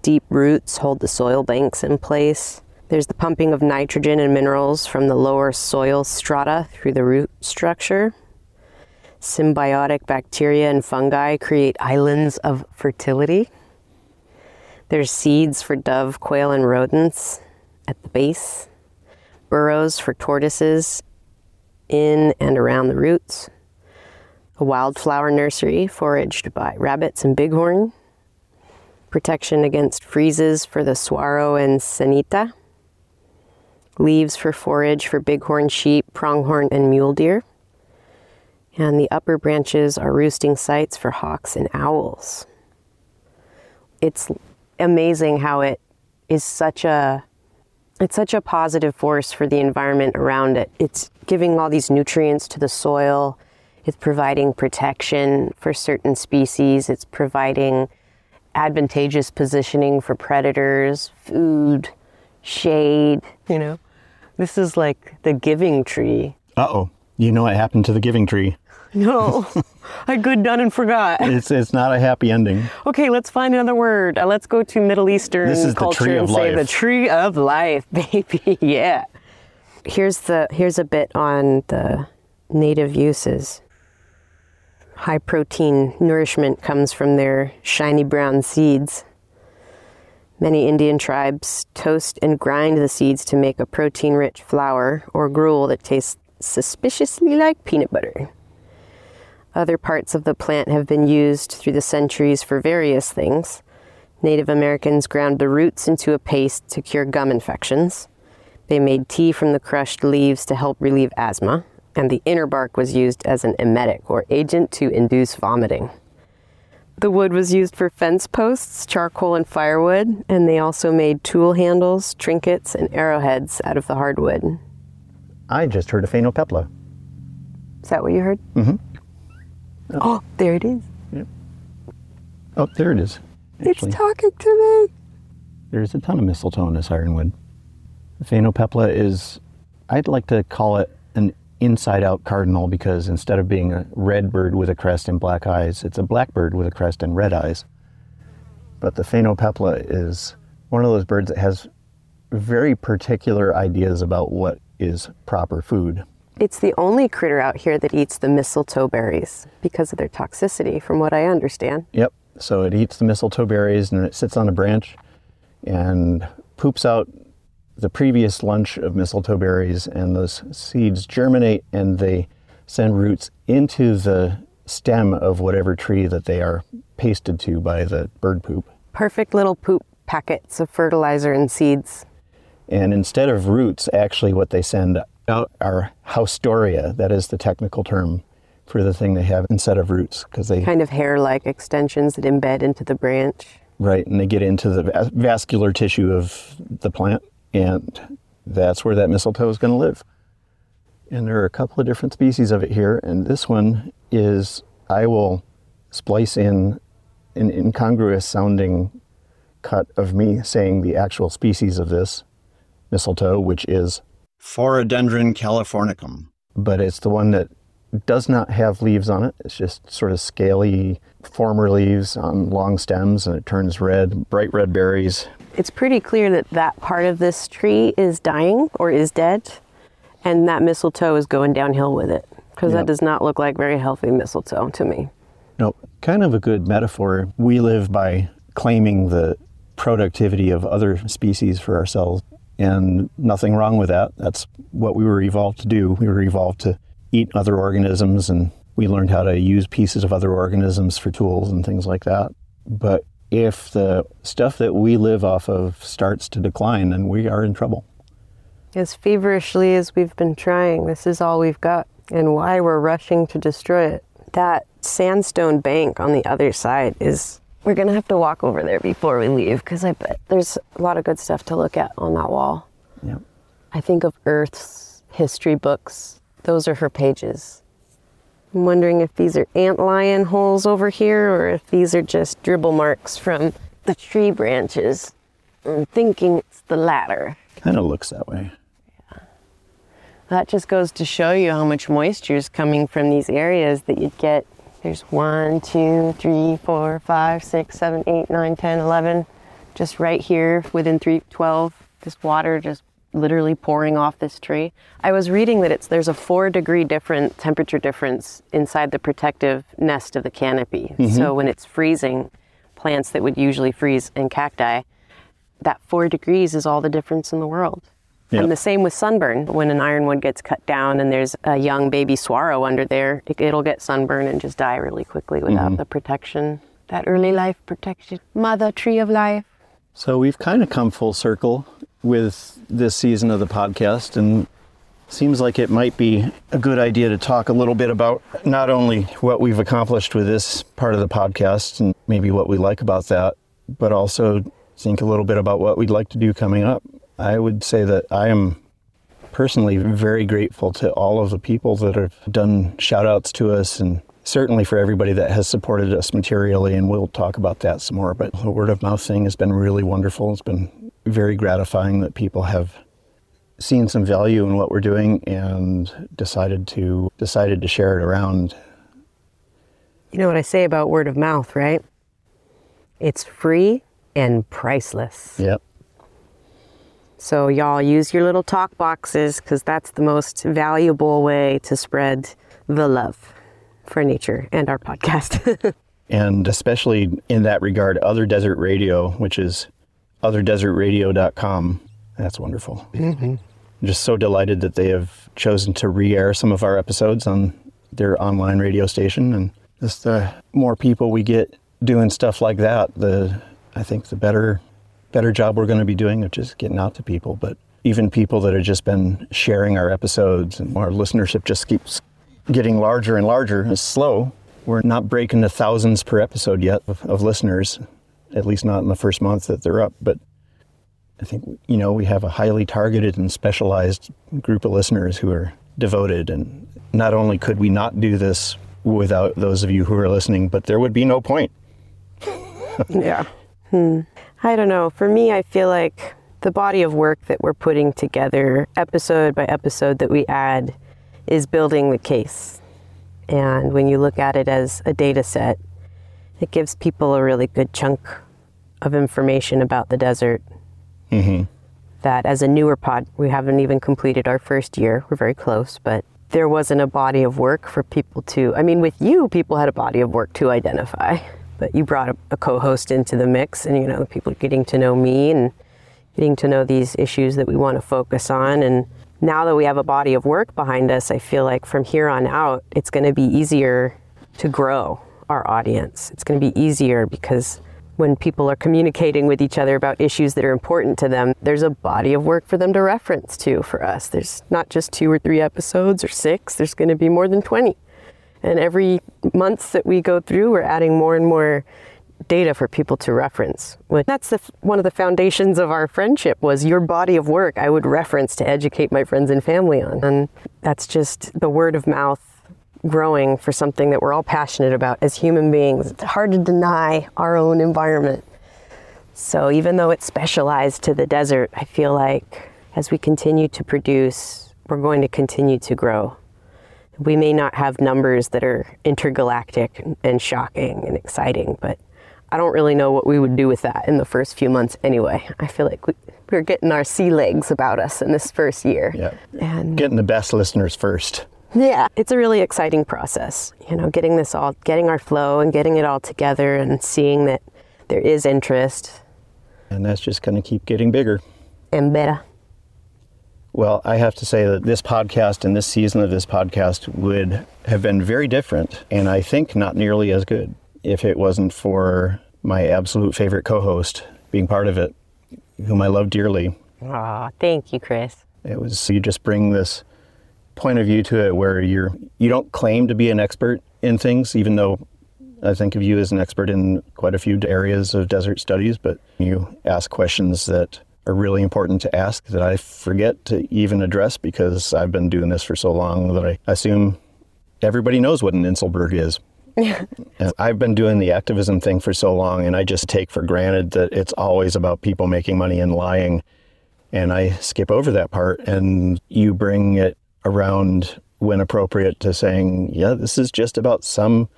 Deep roots hold the soil banks in place. There's the pumping of nitrogen and minerals from the lower soil strata through the root structure. Symbiotic bacteria and fungi create islands of fertility. There's seeds for dove, quail, and rodents at the base. Burrows for tortoises in and around the roots a wildflower nursery foraged by rabbits and bighorn, protection against freezes for the saguaro and senita, leaves for forage for bighorn sheep, pronghorn, and mule deer, and the upper branches are roosting sites for hawks and owls. It's amazing how it is such a it's such a positive force for the environment around it. It's giving all these nutrients to the soil. It's providing protection for certain species. It's providing advantageous positioning for predators, food, shade. You know, this is like the giving tree. Uh oh. You know what happened to the giving tree? No, I good done and forgot. It's it's not a happy ending. Okay, let's find another word. Uh, let's go to Middle Eastern This is the culture tree and of say the tree of life, baby. yeah. Here's the here's a bit on the native uses. High protein nourishment comes from their shiny brown seeds. Many Indian tribes toast and grind the seeds to make a protein rich flour or gruel that tastes suspiciously like peanut butter. Other parts of the plant have been used through the centuries for various things. Native Americans ground the roots into a paste to cure gum infections. They made tea from the crushed leaves to help relieve asthma, and the inner bark was used as an emetic or agent to induce vomiting. The wood was used for fence posts, charcoal, and firewood, and they also made tool handles, trinkets, and arrowheads out of the hardwood. I just heard a phainopepla. Is that what you heard? Mm-hmm. Oh, there it is. Yep. Oh, there it is. Actually, It's talking to me. there's a ton of mistletoe in this ironwood. The phainopepla is, I'd like to call it an inside-out cardinal because instead of being a red bird with a crest and black eyes, it's a black bird with a crest and red eyes. But the phainopepla is one of those birds that has very particular ideas about what is proper food. It's the only critter out here that eats the mistletoe berries because of their toxicity, from what I understand. Yep. So it eats the mistletoe berries and it sits on a branch and poops out the previous lunch of mistletoe berries, and those seeds germinate and they send roots into the stem of whatever tree that they are pasted to by the bird poop. Perfect little poop packets of fertilizer and seeds. And instead of roots, actually, what they send out are haustoria. That is the technical term for the thing they have instead of roots, because they Kind of hair like extensions that embed into the branch. Right, and they get into the vas- vascular tissue of the plant, and that's where that mistletoe is going to live. And there are a couple of different species of it here, and this one is, I will splice in an incongruous sounding cut of me saying the actual species of this mistletoe, which is Phoradendron californicum. but it's the one that does not have leaves on it. It's just sort of scaly former leaves on long stems and it turns red, bright red berries. It's pretty clear that that part of this tree is dying or is dead, and that mistletoe is going downhill with it because Yep. that does not look like very healthy mistletoe to me. No, kind of a good metaphor. We live by claiming the productivity of other species for ourselves, and nothing wrong with that. That's what we were evolved to do. We were evolved to eat other organisms, and we learned how to use pieces of other organisms for tools and things like that. But if the stuff that we live off of starts to decline, then we are in trouble. As feverishly as we've been trying, this is all we've got, and why we're rushing to destroy it. That sandstone bank on the other side is. We're gonna have to walk over there before we leave because I bet there's a lot of good stuff to look at on that wall. Yep. I think of Earth's history books. Those are her pages. I'm wondering if these are antlion holes over here or if these are just dribble marks from the tree branches. I'm thinking it's the latter. Kind of looks that way. Yeah. That just goes to show you how much moisture is coming from these areas that you'd get. There's one, two, three, four, five, six, seven, eight, nine, 10, 11. Just right here within 3, 12. This water just literally pouring off this tree. I was reading that it's there's a four degree different temperature difference inside the protective nest of the canopy. So mm-hmm. when it's freezing, plants that would usually freeze in cacti, that four degrees is all the difference in the world. Yep. And the same with sunburn. When an ironwood gets cut down and there's a young baby swallow under there, it, it'll get sunburn and just die really quickly without mm-hmm. the protection. That early life protection. Mother tree of life. So we've kind of come full circle with this season of the podcast and seems like it might be a good idea to talk a little bit about not only what we've accomplished with this part of the podcast and maybe what we like about that, but also think a little bit about what we'd like to do coming up. I would say that I am personally very grateful to all of the people that have done shout outs to us and certainly for everybody that has supported us materially and we'll talk about that some more but the word of mouth thing has been really wonderful it's been very gratifying that people have seen some value in what we're doing and decided to decided to share it around You know what I say about word of mouth, right? It's free and priceless. yep So, y'all use your little talk boxes because that's the most valuable way to spread the love for nature and our podcast. and especially in that regard other desert radio which is otherdesertradio.com that's wonderful. I'm just so delighted that they have chosen to re-air some of our episodes on their online radio station and just the more people we get doing stuff like that the i think the better better job we're going to be doing of just getting out to people. But even people that have just been sharing our episodes and our listenership just keeps getting larger and larger. It's slow. We're not breaking the thousands per episode yet of, of listeners at least not in the first month that they're up but I think you know we have a highly targeted and specialized group of listeners who are devoted and not only could we not do this without those of you who are listening but there would be no point yeah. Hmm. I don't know. For me, I feel like the body of work that we're putting together, episode by episode that we add, is building the case. And when you look at it as a data set, it gives people a really good chunk of information about the desert. Mm-hmm. That as a newer pod, we haven't even completed our first year. We're very close, but there wasn't a body of work for people to. I mean, with you, people had a body of work to identify, but you brought a, a co host into the mix, and you know, people getting to know me and getting to know these issues that we want to focus on. And now that we have a body of work behind us, I feel like from here on out, it's going to be easier to grow our audience. It's going to be easier because when people are communicating with each other about issues that are important to them, there's a body of work for them to reference to for us. There's not just two or three episodes or six, there's going to be more than 20. And every month that we go through, we're adding more and more data for people to reference. That's the, one of the foundations of our friendship was your body of work I would reference to educate my friends and family on. And that's just the word of mouth growing for something that we're all passionate about as human beings. It's hard to deny our own environment. So even though it's specialized to the desert, I feel like as we continue to produce, we're going to continue to grow. We may not have numbers that are intergalactic and shocking and exciting, but I don't really know what we would do with that in the first few months anyway. I feel like we, we're getting our sea legs about us in this first year. Yeah. And Getting the best listeners first. Yeah, it's a really exciting process. You know, getting this all, getting our flow and getting it all together and seeing that there is interest And that's just going to keep getting bigger. and better. Well, I have to say that this podcast and this season of this podcast would have been very different, and I think not nearly as good if it wasn't for my absolute favorite co host being part of it, whom I love dearly. Aw, thank you, Chris. It was you just bring this point of view to it where you're you don't claim to be an expert in things, even though I think of you as an expert in quite a few areas of desert studies, but you ask questions that are really important to ask that I forget to even address because I've been doing this for so long that I assume everybody knows what an Inselberg is. And I've been doing the activism thing for so long, and I just take for granted that it's always about people making money and lying. And I skip over that part, and you bring it around when appropriate to saying, yeah, this is just about some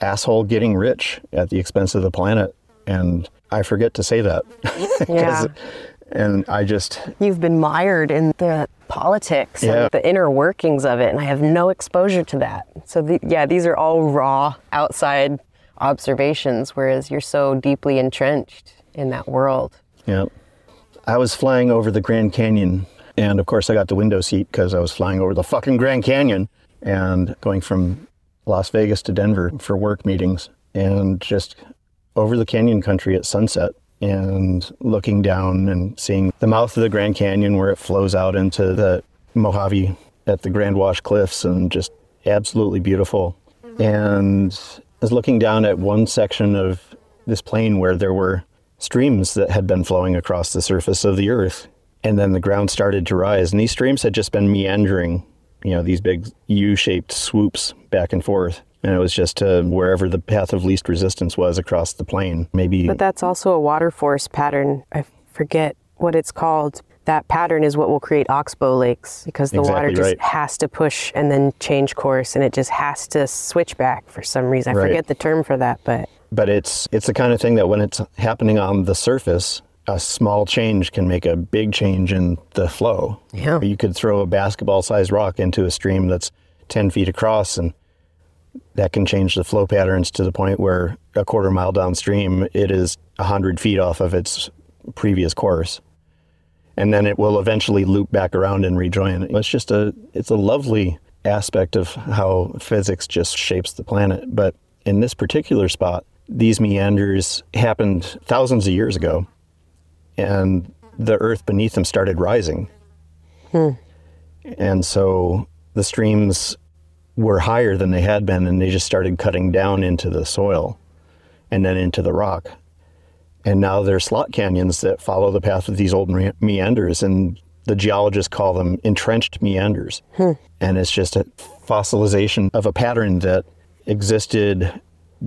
asshole getting rich at the expense of the planet. And I forget to say that. Yeah. and I just, You've been mired in the politics Yeah. and the inner workings of it, and I have no exposure to that. So, the, yeah, these are all raw outside observations, whereas you're so deeply entrenched in that world. yeah. I was flying over the Grand Canyon, and of course, I got the window seat because I was flying over the fucking Grand Canyon and going from Las Vegas to Denver for work meetings, and just over the canyon country at sunset and looking down and seeing the mouth of the Grand Canyon where it flows out into the Mojave at the Grand Wash Cliffs and just absolutely beautiful. Mm-hmm. And I was looking down at one section of this plain where there were streams that had been flowing across the surface of the earth. And then the ground started to rise. And these streams had just been meandering, you know, these big U shaped swoops back and forth. And it was just to wherever the path of least resistance was across the plain. Maybe But that's also a water force pattern. I forget what it's called. That pattern is what will create oxbow lakes because the water just right. has to push and then change course and it just has to switch back for some reason. I Right. forget the term for that, but but it's it's the kind of thing that when it's happening on the surface a small change can make a big change in the flow. Yeah. you could throw a basketball sized rock into a stream that's 10 feet across and that can change the flow patterns to the point where a quarter mile downstream it is 100 feet off of its previous course. And then it will eventually loop back around and rejoin it's just a it's a lovely aspect of how physics just shapes the planet. But in this particular spot these meanders happened thousands of years ago and the earth beneath them started rising hmm. and so the streams were higher than they had been, and they just started cutting down into the soil and then into the rock. And now they're slot canyons that follow the path of these old me- meanders, and the geologists call them entrenched meanders. Hmm. And it's just a fossilization of a pattern that existed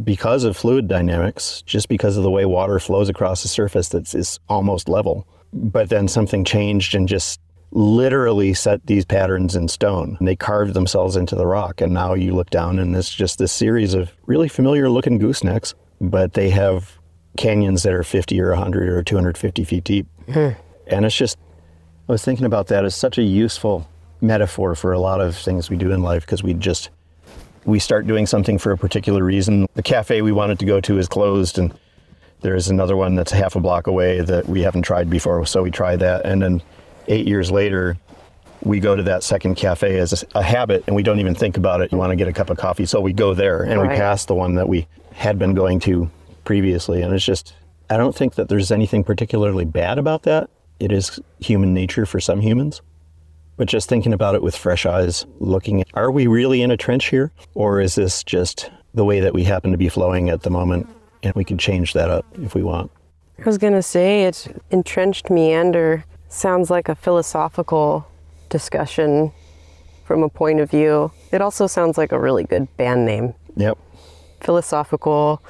because of fluid dynamics, just because of the way water flows across the surface that is almost level. But then something changed and just literally set these patterns in stone. And they carved themselves into the rock. And now you look down and it's just this series of really familiar looking goosenecks, but they have canyons that are 50 or 100 or 250 feet deep. Hmm. And it's just, I was thinking about that as such a useful metaphor for a lot of things we do in life because we just, we start doing something for a particular reason. The cafe we wanted to go to is closed, and there's another one that's half a block away that we haven't tried before, so we try that. And then eight years later, we go to that second cafe as a, a habit, and we don't even think about it. You want to get a cup of coffee, so we go there, and we pass the one that we had been going to previously. And it's just, I don't think that there's anything particularly bad about that. It is human nature for some humans. But just thinking about it with fresh eyes, looking at are we really in a trench here? Or is this just the way that we happen to be flowing at the moment? And we can change that up if we want. I was going to say it's entrenched meander sounds like a philosophical discussion from a point of view. It also sounds like a really good band name. Yep. Philosophical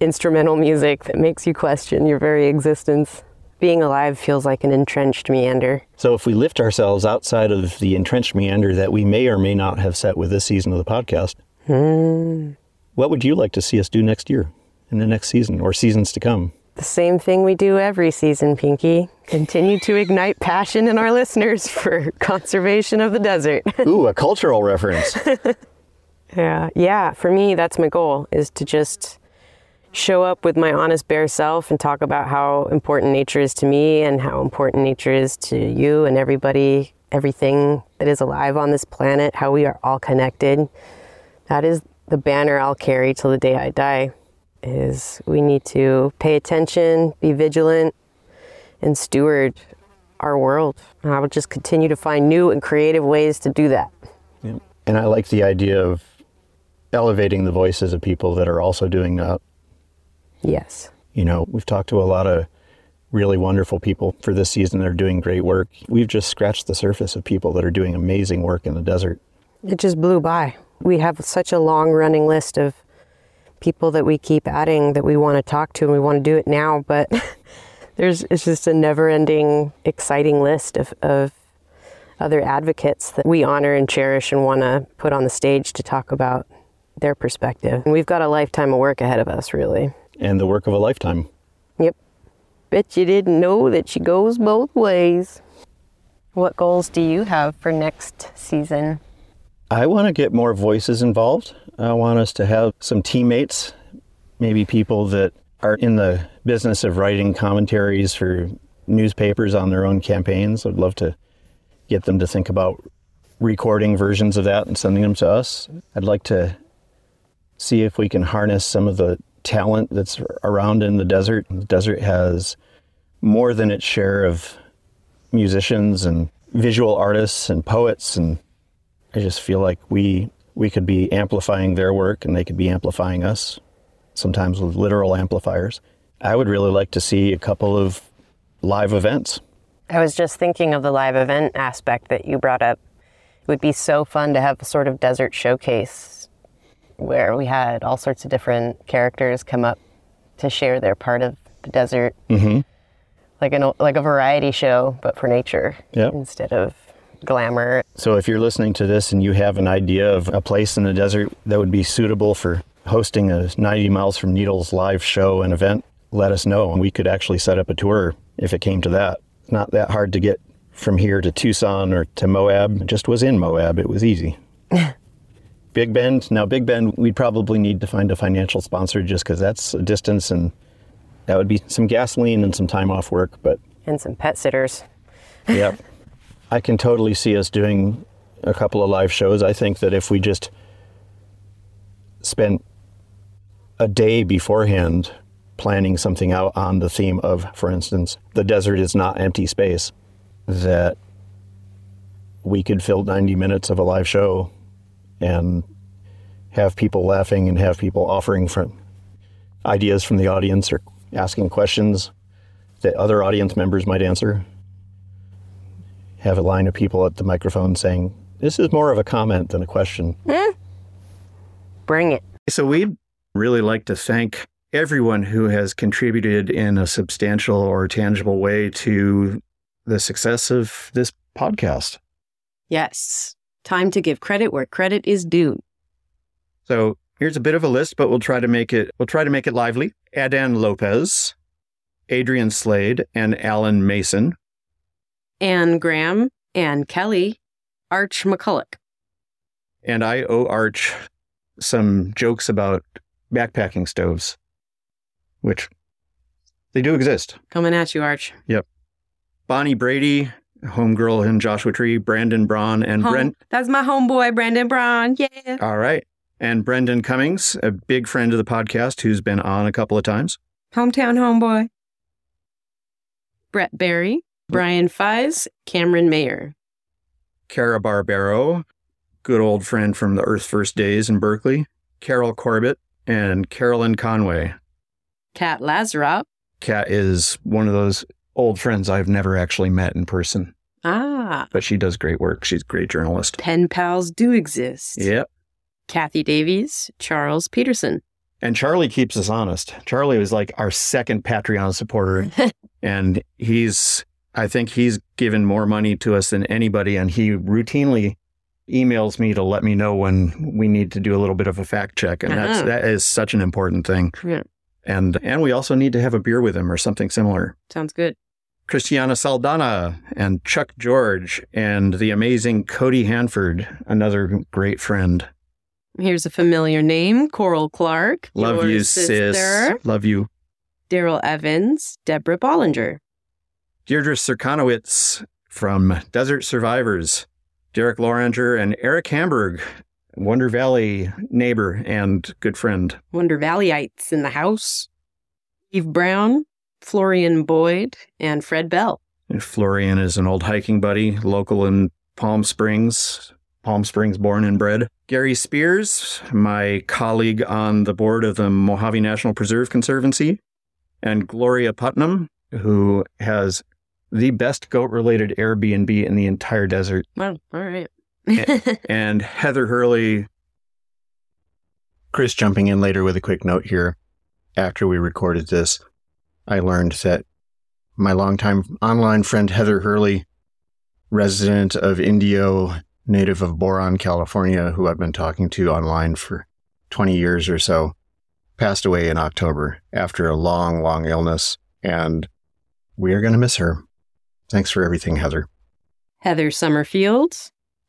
instrumental music that makes you question your very existence. Being alive feels like an entrenched meander. So if we lift ourselves outside of the entrenched meander that we may or may not have set with this season of the podcast, hmm. what would you like to see us do next year in the next season or seasons to come? The same thing we do every season, Pinky. Continue to ignite passion in our listeners for conservation of the desert. Ooh, a cultural reference. yeah, yeah. For me, that's my goal: is to just show up with my honest, bare self and talk about how important nature is to me and how important nature is to you and everybody, everything that is alive on this planet. How we are all connected. That is the banner I'll carry till the day I die is we need to pay attention, be vigilant, and steward our world. And I will just continue to find new and creative ways to do that. Yeah. And I like the idea of elevating the voices of people that are also doing that. Yes. You know, we've talked to a lot of really wonderful people for this season They're doing great work. We've just scratched the surface of people that are doing amazing work in the desert. It just blew by. We have such a long running list of people that we keep adding that we want to talk to and we want to do it now but there's it's just a never ending exciting list of, of other advocates that we honor and cherish and want to put on the stage to talk about their perspective and we've got a lifetime of work ahead of us really And the work of a lifetime. yep bet you didn't know that she goes both ways what goals do you have for next season I want to get more voices involved. I want us to have some teammates, maybe people that are in the business of writing commentaries for newspapers on their own campaigns. I'd love to get them to think about recording versions of that and sending them to us. I'd like to see if we can harness some of the talent that's around in the desert. The desert has more than its share of musicians and visual artists and poets and I just feel like we we could be amplifying their work and they could be amplifying us, sometimes with literal amplifiers. I would really like to see a couple of live events. I was just thinking of the live event aspect that you brought up. It would be so fun to have a sort of desert showcase where we had all sorts of different characters come up to share their part of the desert, Mm-hmm. like an like a variety show, but for nature Yep. instead of glamour. So if you're listening to this and you have an idea of a place in the desert that would be suitable for hosting a 90 miles from Needles live show and event, let us know and we could actually set up a tour if it came to that. It's not that hard to get from here to Tucson or to Moab. It just was in Moab. It was easy. Big Bend. Now, Big Bend, we'd probably need to find a financial sponsor just because that's a distance and that would be some gasoline and some time off work. But and some pet sitters. Yep. I can totally see us doing a couple of live shows. I think that if we just spent a day beforehand planning something out on the theme of, for instance, the desert is not empty space, that we could fill 90 minutes of a live show and have people laughing and have people offering from ideas from the audience or asking questions that other audience members might answer have a line of people at the microphone saying, This is more of a comment than a question. Eh. Bring it. So we'd really like to thank everyone who has contributed in a substantial or tangible way to the success of this podcast. Yes. Time to give credit where credit is due. So here's a bit of a list, but we'll try to make it we'll try to make it lively. Adan Lopez, Adrian Slade, and Alan Mason. Anne Graham, Anne Kelly, Arch McCulloch. And I owe Arch some jokes about backpacking stoves, which they do exist. Coming at you, Arch. Yep. Bonnie Brady, homegirl in Joshua Tree, Brandon Braun, and Home- Brent. That's my homeboy, Brandon Braun. Yeah. All right. And Brendan Cummings, a big friend of the podcast who's been on a couple of times. Hometown homeboy. Brett Barry, Brian Fies, Cameron Mayer. Cara Barbero, good old friend from the Earth First Days in Berkeley. Carol Corbett and Carolyn Conway. Kat Lazarop. Kat is one of those old friends I've never actually met in person, Ah, but she does great work. She's a great journalist. pen pals do exist. Yep. Kathy Davies, Charles Peterson. And Charlie keeps us honest. Charlie was like our second Patreon supporter. and he's, I think he's given more money to us than anybody. And he routinely emails me to let me know when we need to do a little bit of a fact check. And that's, Uh-huh. that is such an important thing. Yeah. And, and we also need to have a beer with him or something similar. Sounds good. Christiana Saldana and Chuck George and the amazing Cody Hanford, another great friend. Here's a familiar name Coral Clark. Love you, sister, sis. Love you. Daryl Evans, Deborah Bollinger. Deirdre Sirkanowitz from Desert Survivors, Derek Loranger and Eric Hamburg, Wonder Valley neighbor and good friend. Wonder Valleyites in the house. Eve Brown, Florian Boyd, and Fred Bell. And Florian is an old hiking buddy, local in Palm Springs, Palm Springs born and bred. Gary Spears, my colleague on the board of the Mojave National Preserve Conservancy, and Gloria Putnam, who has the best goat related Airbnb in the entire desert. Well, all right. and Heather Hurley. Chris jumping in later with a quick note here. After we recorded this, I learned that my longtime online friend Heather Hurley, resident of Indio, native of Boron, California, who I've been talking to online for 20 years or so, passed away in October after a long, long illness. And we are going to miss her. Thanks for everything, Heather. Heather Summerfield,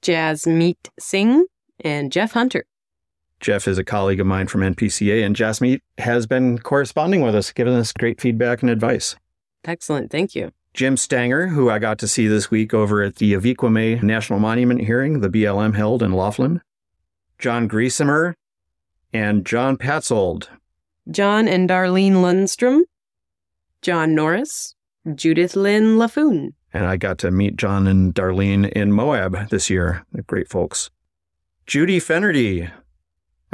Jasmeet Singh, and Jeff Hunter. Jeff is a colleague of mine from NPCA, and Jasmeet has been corresponding with us, giving us great feedback and advice. Excellent. Thank you. Jim Stanger, who I got to see this week over at the Avi Kwa Ame National Monument hearing the BLM held in Laughlin. John Griesemer and John Patzold. John and Darlene Lundstrom, John Norris, Judith Lynn Lafoon. And I got to meet John and Darlene in Moab this year. They're great folks. Judy Fennerty,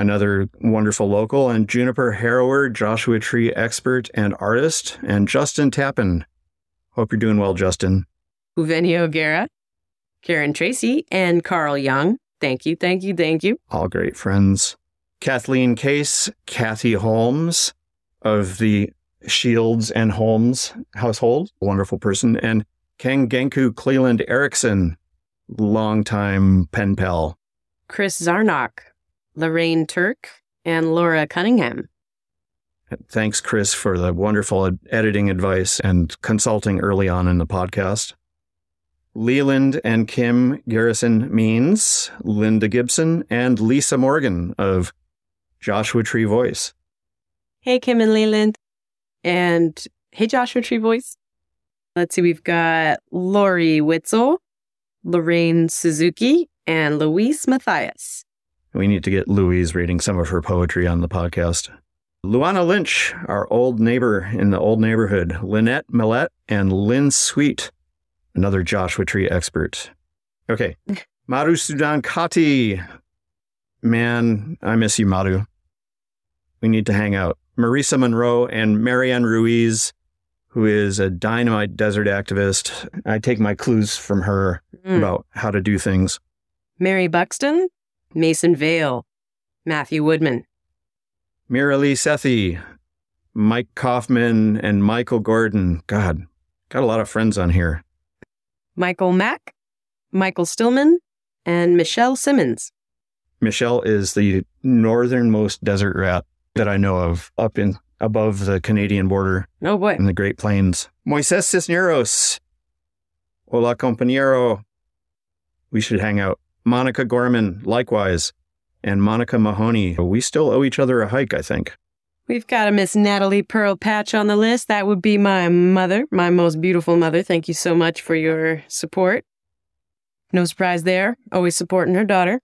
another wonderful local, and Juniper Harrower, Joshua Tree expert and artist, and Justin Tappan. Hope you're doing well, Justin. Uvenio Guerra, Karen Tracy, and Carl Young. Thank you, thank you, thank you. All great friends. Kathleen Case, Kathy Holmes of the Shields and Holmes household, wonderful person, and Ken Genku Cleland Erickson, longtime pen pal. Chris Zarnock, Lorraine Turk, and Laura Cunningham. Thanks, Chris, for the wonderful ed- editing advice and consulting early on in the podcast. Leland and Kim Garrison Means, Linda Gibson, and Lisa Morgan of Joshua Tree Voice. Hey, Kim and Leland. And hey, Joshua Tree Voice. Let's see, we've got Lori Witzel, Lorraine Suzuki, and Louise Mathias. We need to get Louise reading some of her poetry on the podcast. Luana Lynch, our old neighbor in the old neighborhood, Lynette Millette, and Lynn Sweet, another Joshua Tree expert. Okay. Maru Sudan Kati. Man, I miss you, Maru. We need to hang out. Marisa Monroe and Marianne Ruiz, who is a dynamite desert activist. I take my clues from her Mm. about how to do things. Mary Buxton, Mason Vale, Matthew Woodman. Miralee Sethi, Mike Kaufman, and Michael Gordon. God, got a lot of friends on here. Michael Mack, Michael Stillman, and Michelle Simmons. Michelle is the northernmost desert rat that I know of, up in above the Canadian border Oh boy. in the Great Plains. Moises Cisneros. Hola, compañero. We should hang out. Monica Gorman, likewise. And Monica Mahoney. We still owe each other a hike, I think. We've got a Miss Natalie Pearl Patch on the list. That would be my mother, my most beautiful mother. Thank you so much for your support. No surprise there. Always supporting her daughter.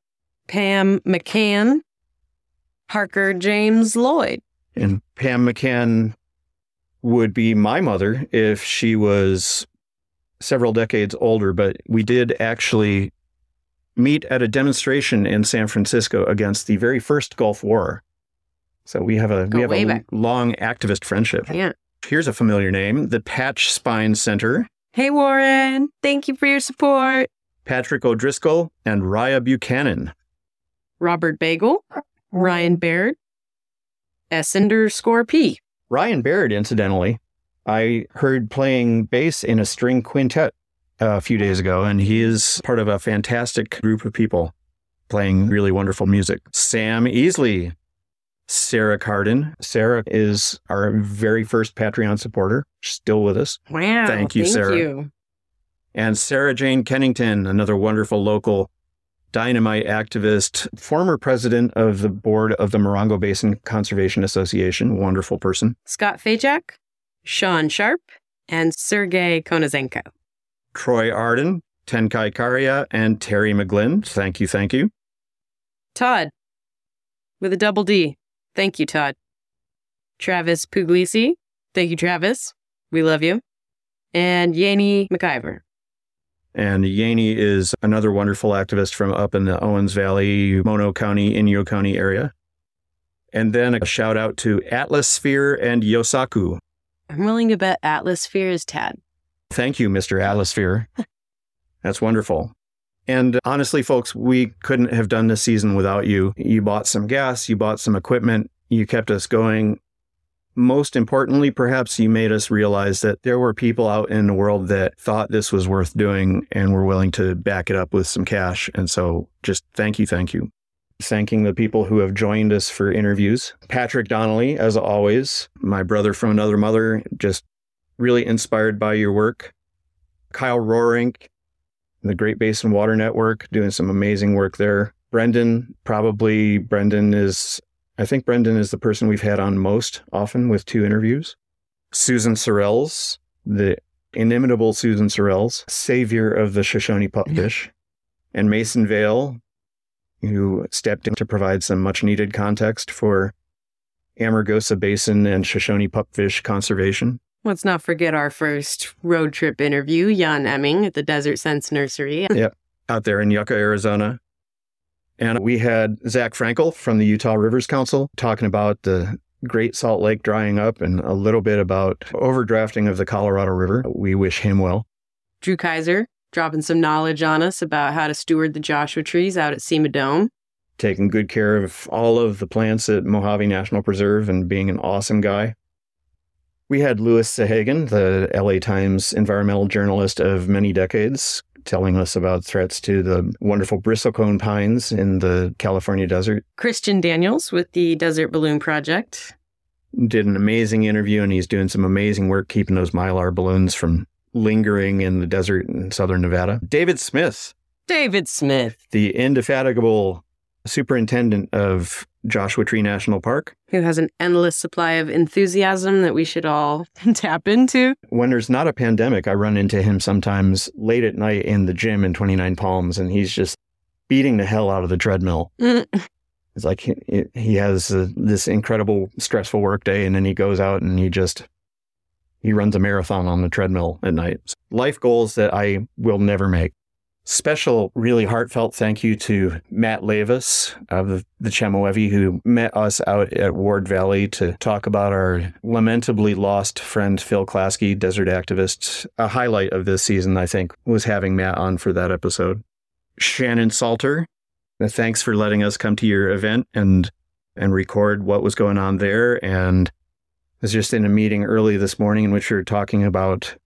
Pam McCann, Harker James Lloyd. And Pam McCann would be my mother if she was several decades older, but we did actually meet at a demonstration in San Francisco against the very first Gulf War. So we have a Go we have a back. long activist friendship. Yeah. Here's a familiar name, the Patch Spine Center. Hey, Warren. Thank you for your support. Patrick O'Driscoll and Raya Buchanan. Robert Bagel, Ryan Baird, S underscore P. Ryan Baird, incidentally, I heard playing bass in a string quintet a few days ago, and he is part of a fantastic group of people playing really wonderful music. Sam Easley, Sarah Carden. Sarah is our very first Patreon supporter, still with us. Wow. Thank you, thank Sarah. You. And Sarah Jane Kennington, another wonderful local dynamite activist, former president of the board of the Morongo Basin Conservation Association, wonderful person. Scott Fajak, Sean Sharp, and Sergey Konazenko. Troy Arden, Tenkai Karia, and Terry McGlynn. Thank you, thank you. Todd, with a double D. Thank you, Todd. Travis Puglisi. Thank you, Travis. We love you. And Yanni McIver. And Yaney is another wonderful activist from up in the Owens Valley, Mono County, Inyo County area. And then a shout out to Atlasphere and Yosaku. I'm willing to bet Atlasphere is Tad. Thank you, Mr. Atlasphere. That's wonderful. And honestly, folks, we couldn't have done this season without you. You bought some gas, you bought some equipment, you kept us going. Most importantly, perhaps you made us realize that there were people out in the world that thought this was worth doing and were willing to back it up with some cash. And so just thank you, thank you. Thanking the people who have joined us for interviews. Patrick Donnelly, as always, my brother from another mother, just really inspired by your work. Kyle Roerink, the Great Basin Water Network, doing some amazing work there. Brendan, probably Brendan is, I think Brendan is the person we've had on most often with two interviews. Susan Sorrells, the inimitable Susan Sorrells, savior of the Shoshone pupfish, and Mason Vale, who stepped in to provide some much needed context for Amargosa Basin and Shoshone pupfish conservation. Let's not forget our first road trip interview, Jan Emming at the Desert Sense Nursery. yep, out there in Yucca, Arizona. And we had Zach Frankel from the Utah Rivers Council talking about the Great Salt Lake drying up and a little bit about overdrafting of the Colorado River. We wish him well. Drew Kaiser dropping some knowledge on us about how to steward the Joshua trees out at Cima Dome. Taking good care of all of the plants at Mojave National Preserve and being an awesome guy. We had Louis Sahagan, the LA Times environmental journalist of many decades, telling us about threats to the wonderful bristlecone pines in the California desert. Christian Daniels with the Desert Balloon Project. Did an amazing interview, and he's doing some amazing work keeping those mylar balloons from lingering in the desert in southern Nevada. David Smith, David Smith, the indefatigable superintendent of Joshua Tree National Park. who has an endless supply of enthusiasm that we should all tap into. When there's not a pandemic, I run into him sometimes late at night in the gym in 29 Palms, and he's just beating the hell out of the treadmill. Mm, It's like he, he has uh, this incredible stressful work day, and then he goes out and he just he runs a marathon on the treadmill at night. Life goals that I will never make. Special, really heartfelt thank you to Matt Leivas of the, Chemehuevi who met us out at Ward Valley to talk about our lamentably lost friend Phil Klasky, desert activist. A highlight of this season, I think, was having Matt on for that episode. Shannon Salter, uh, thanks for letting us come to your event and and record what was going on there. And I was just in a meeting early this morning in which we were talking about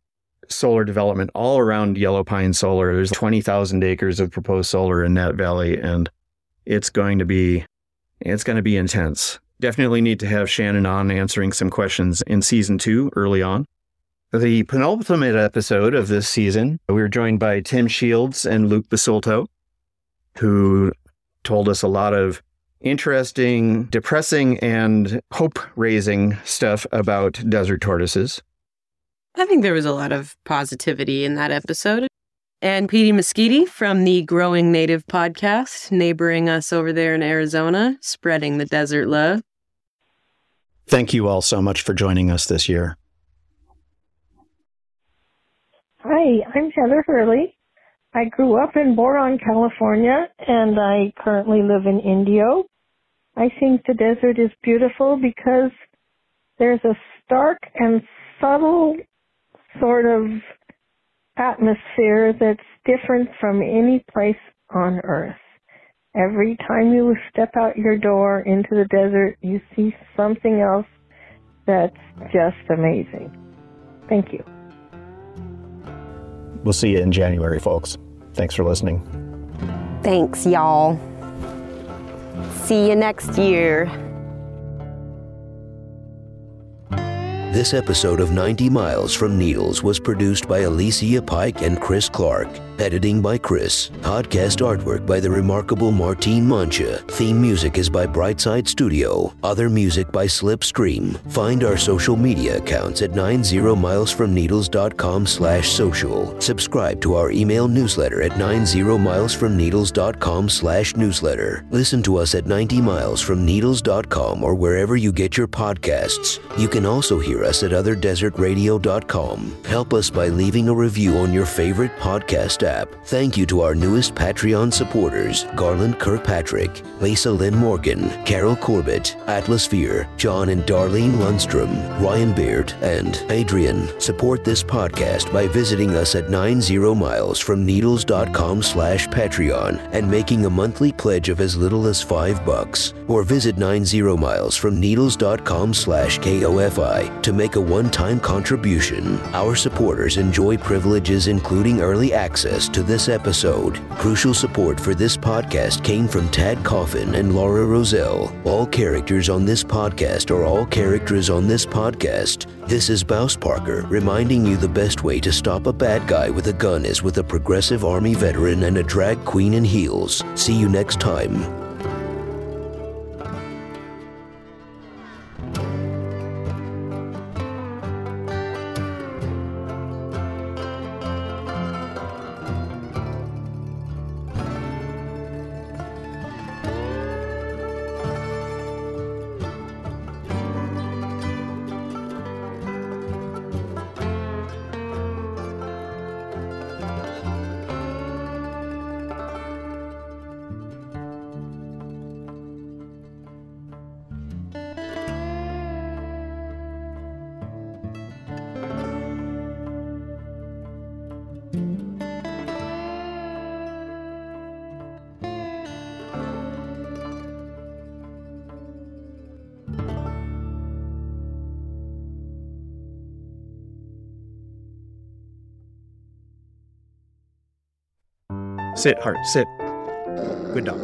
solar development all around Yellow Pine Solar. There's 20,000 acres of proposed solar in that valley, and it's going to be it's going to be intense. Definitely need to have Shannon on answering some questions in season two early on. The penultimate episode of this season, we were joined by Tim Shields and Luke Basulto, who told us a lot of interesting, depressing, and hope raising stuff about desert tortoises. I think there was a lot of positivity in that episode. And Petey Mesquitey from the Growing Native podcast, neighboring us over there in Arizona, spreading the desert love. Thank you all so much for joining us this year. Hi, I'm Heather Hurley. I grew up in Boron, California, and I currently live in Indio. I think the desert is beautiful because there's a stark and subtle sort of atmosphere that's different from any place on earth. Every time you step out your door into the desert, you see something else that's just amazing. Thank you. We'll see you in January, folks. Thanks for listening. Thanks, y'all. See you next year. This episode of 90 Miles from Needles was produced by Alicia Pike and Chris Clark. Editing by Chris. Podcast artwork by the remarkable Martine Mancha. Theme music is by Brightside Studio. Other music by Slipstream. Find our social media accounts at 90milesfromneedles.com slash social. Subscribe to our email newsletter at 90milesfromneedles.com slash newsletter. Listen to us at 90milesfromneedles.com or wherever you get your podcasts. You can also hear us at otherdesertradio.com. Help us by leaving a review on your favorite podcast app. Thank you to our newest Patreon supporters Garland Kirkpatrick, Lisa Lynn Morgan, Carol Corbett, Atlasphere, John and Darlene Lundstrom, Ryan Beard, and Adrian. Support this podcast by visiting us at 90milesfromneedles.com slash Patreon and making a monthly pledge of as little as five bucks. Or visit 90milesfromneedles.com slash KOFI to make a one-time contribution. Our supporters enjoy privileges including early access to this episode. Crucial support for this podcast came from Tad Coffin and Laura Roselle. All characters on this podcast are all characters on this podcast. This is Bouse Parker reminding you the best way to stop a bad guy with a gun is with a progressive army veteran and a drag queen in heels. See you next time. Sit, Hart, sit. Good dog.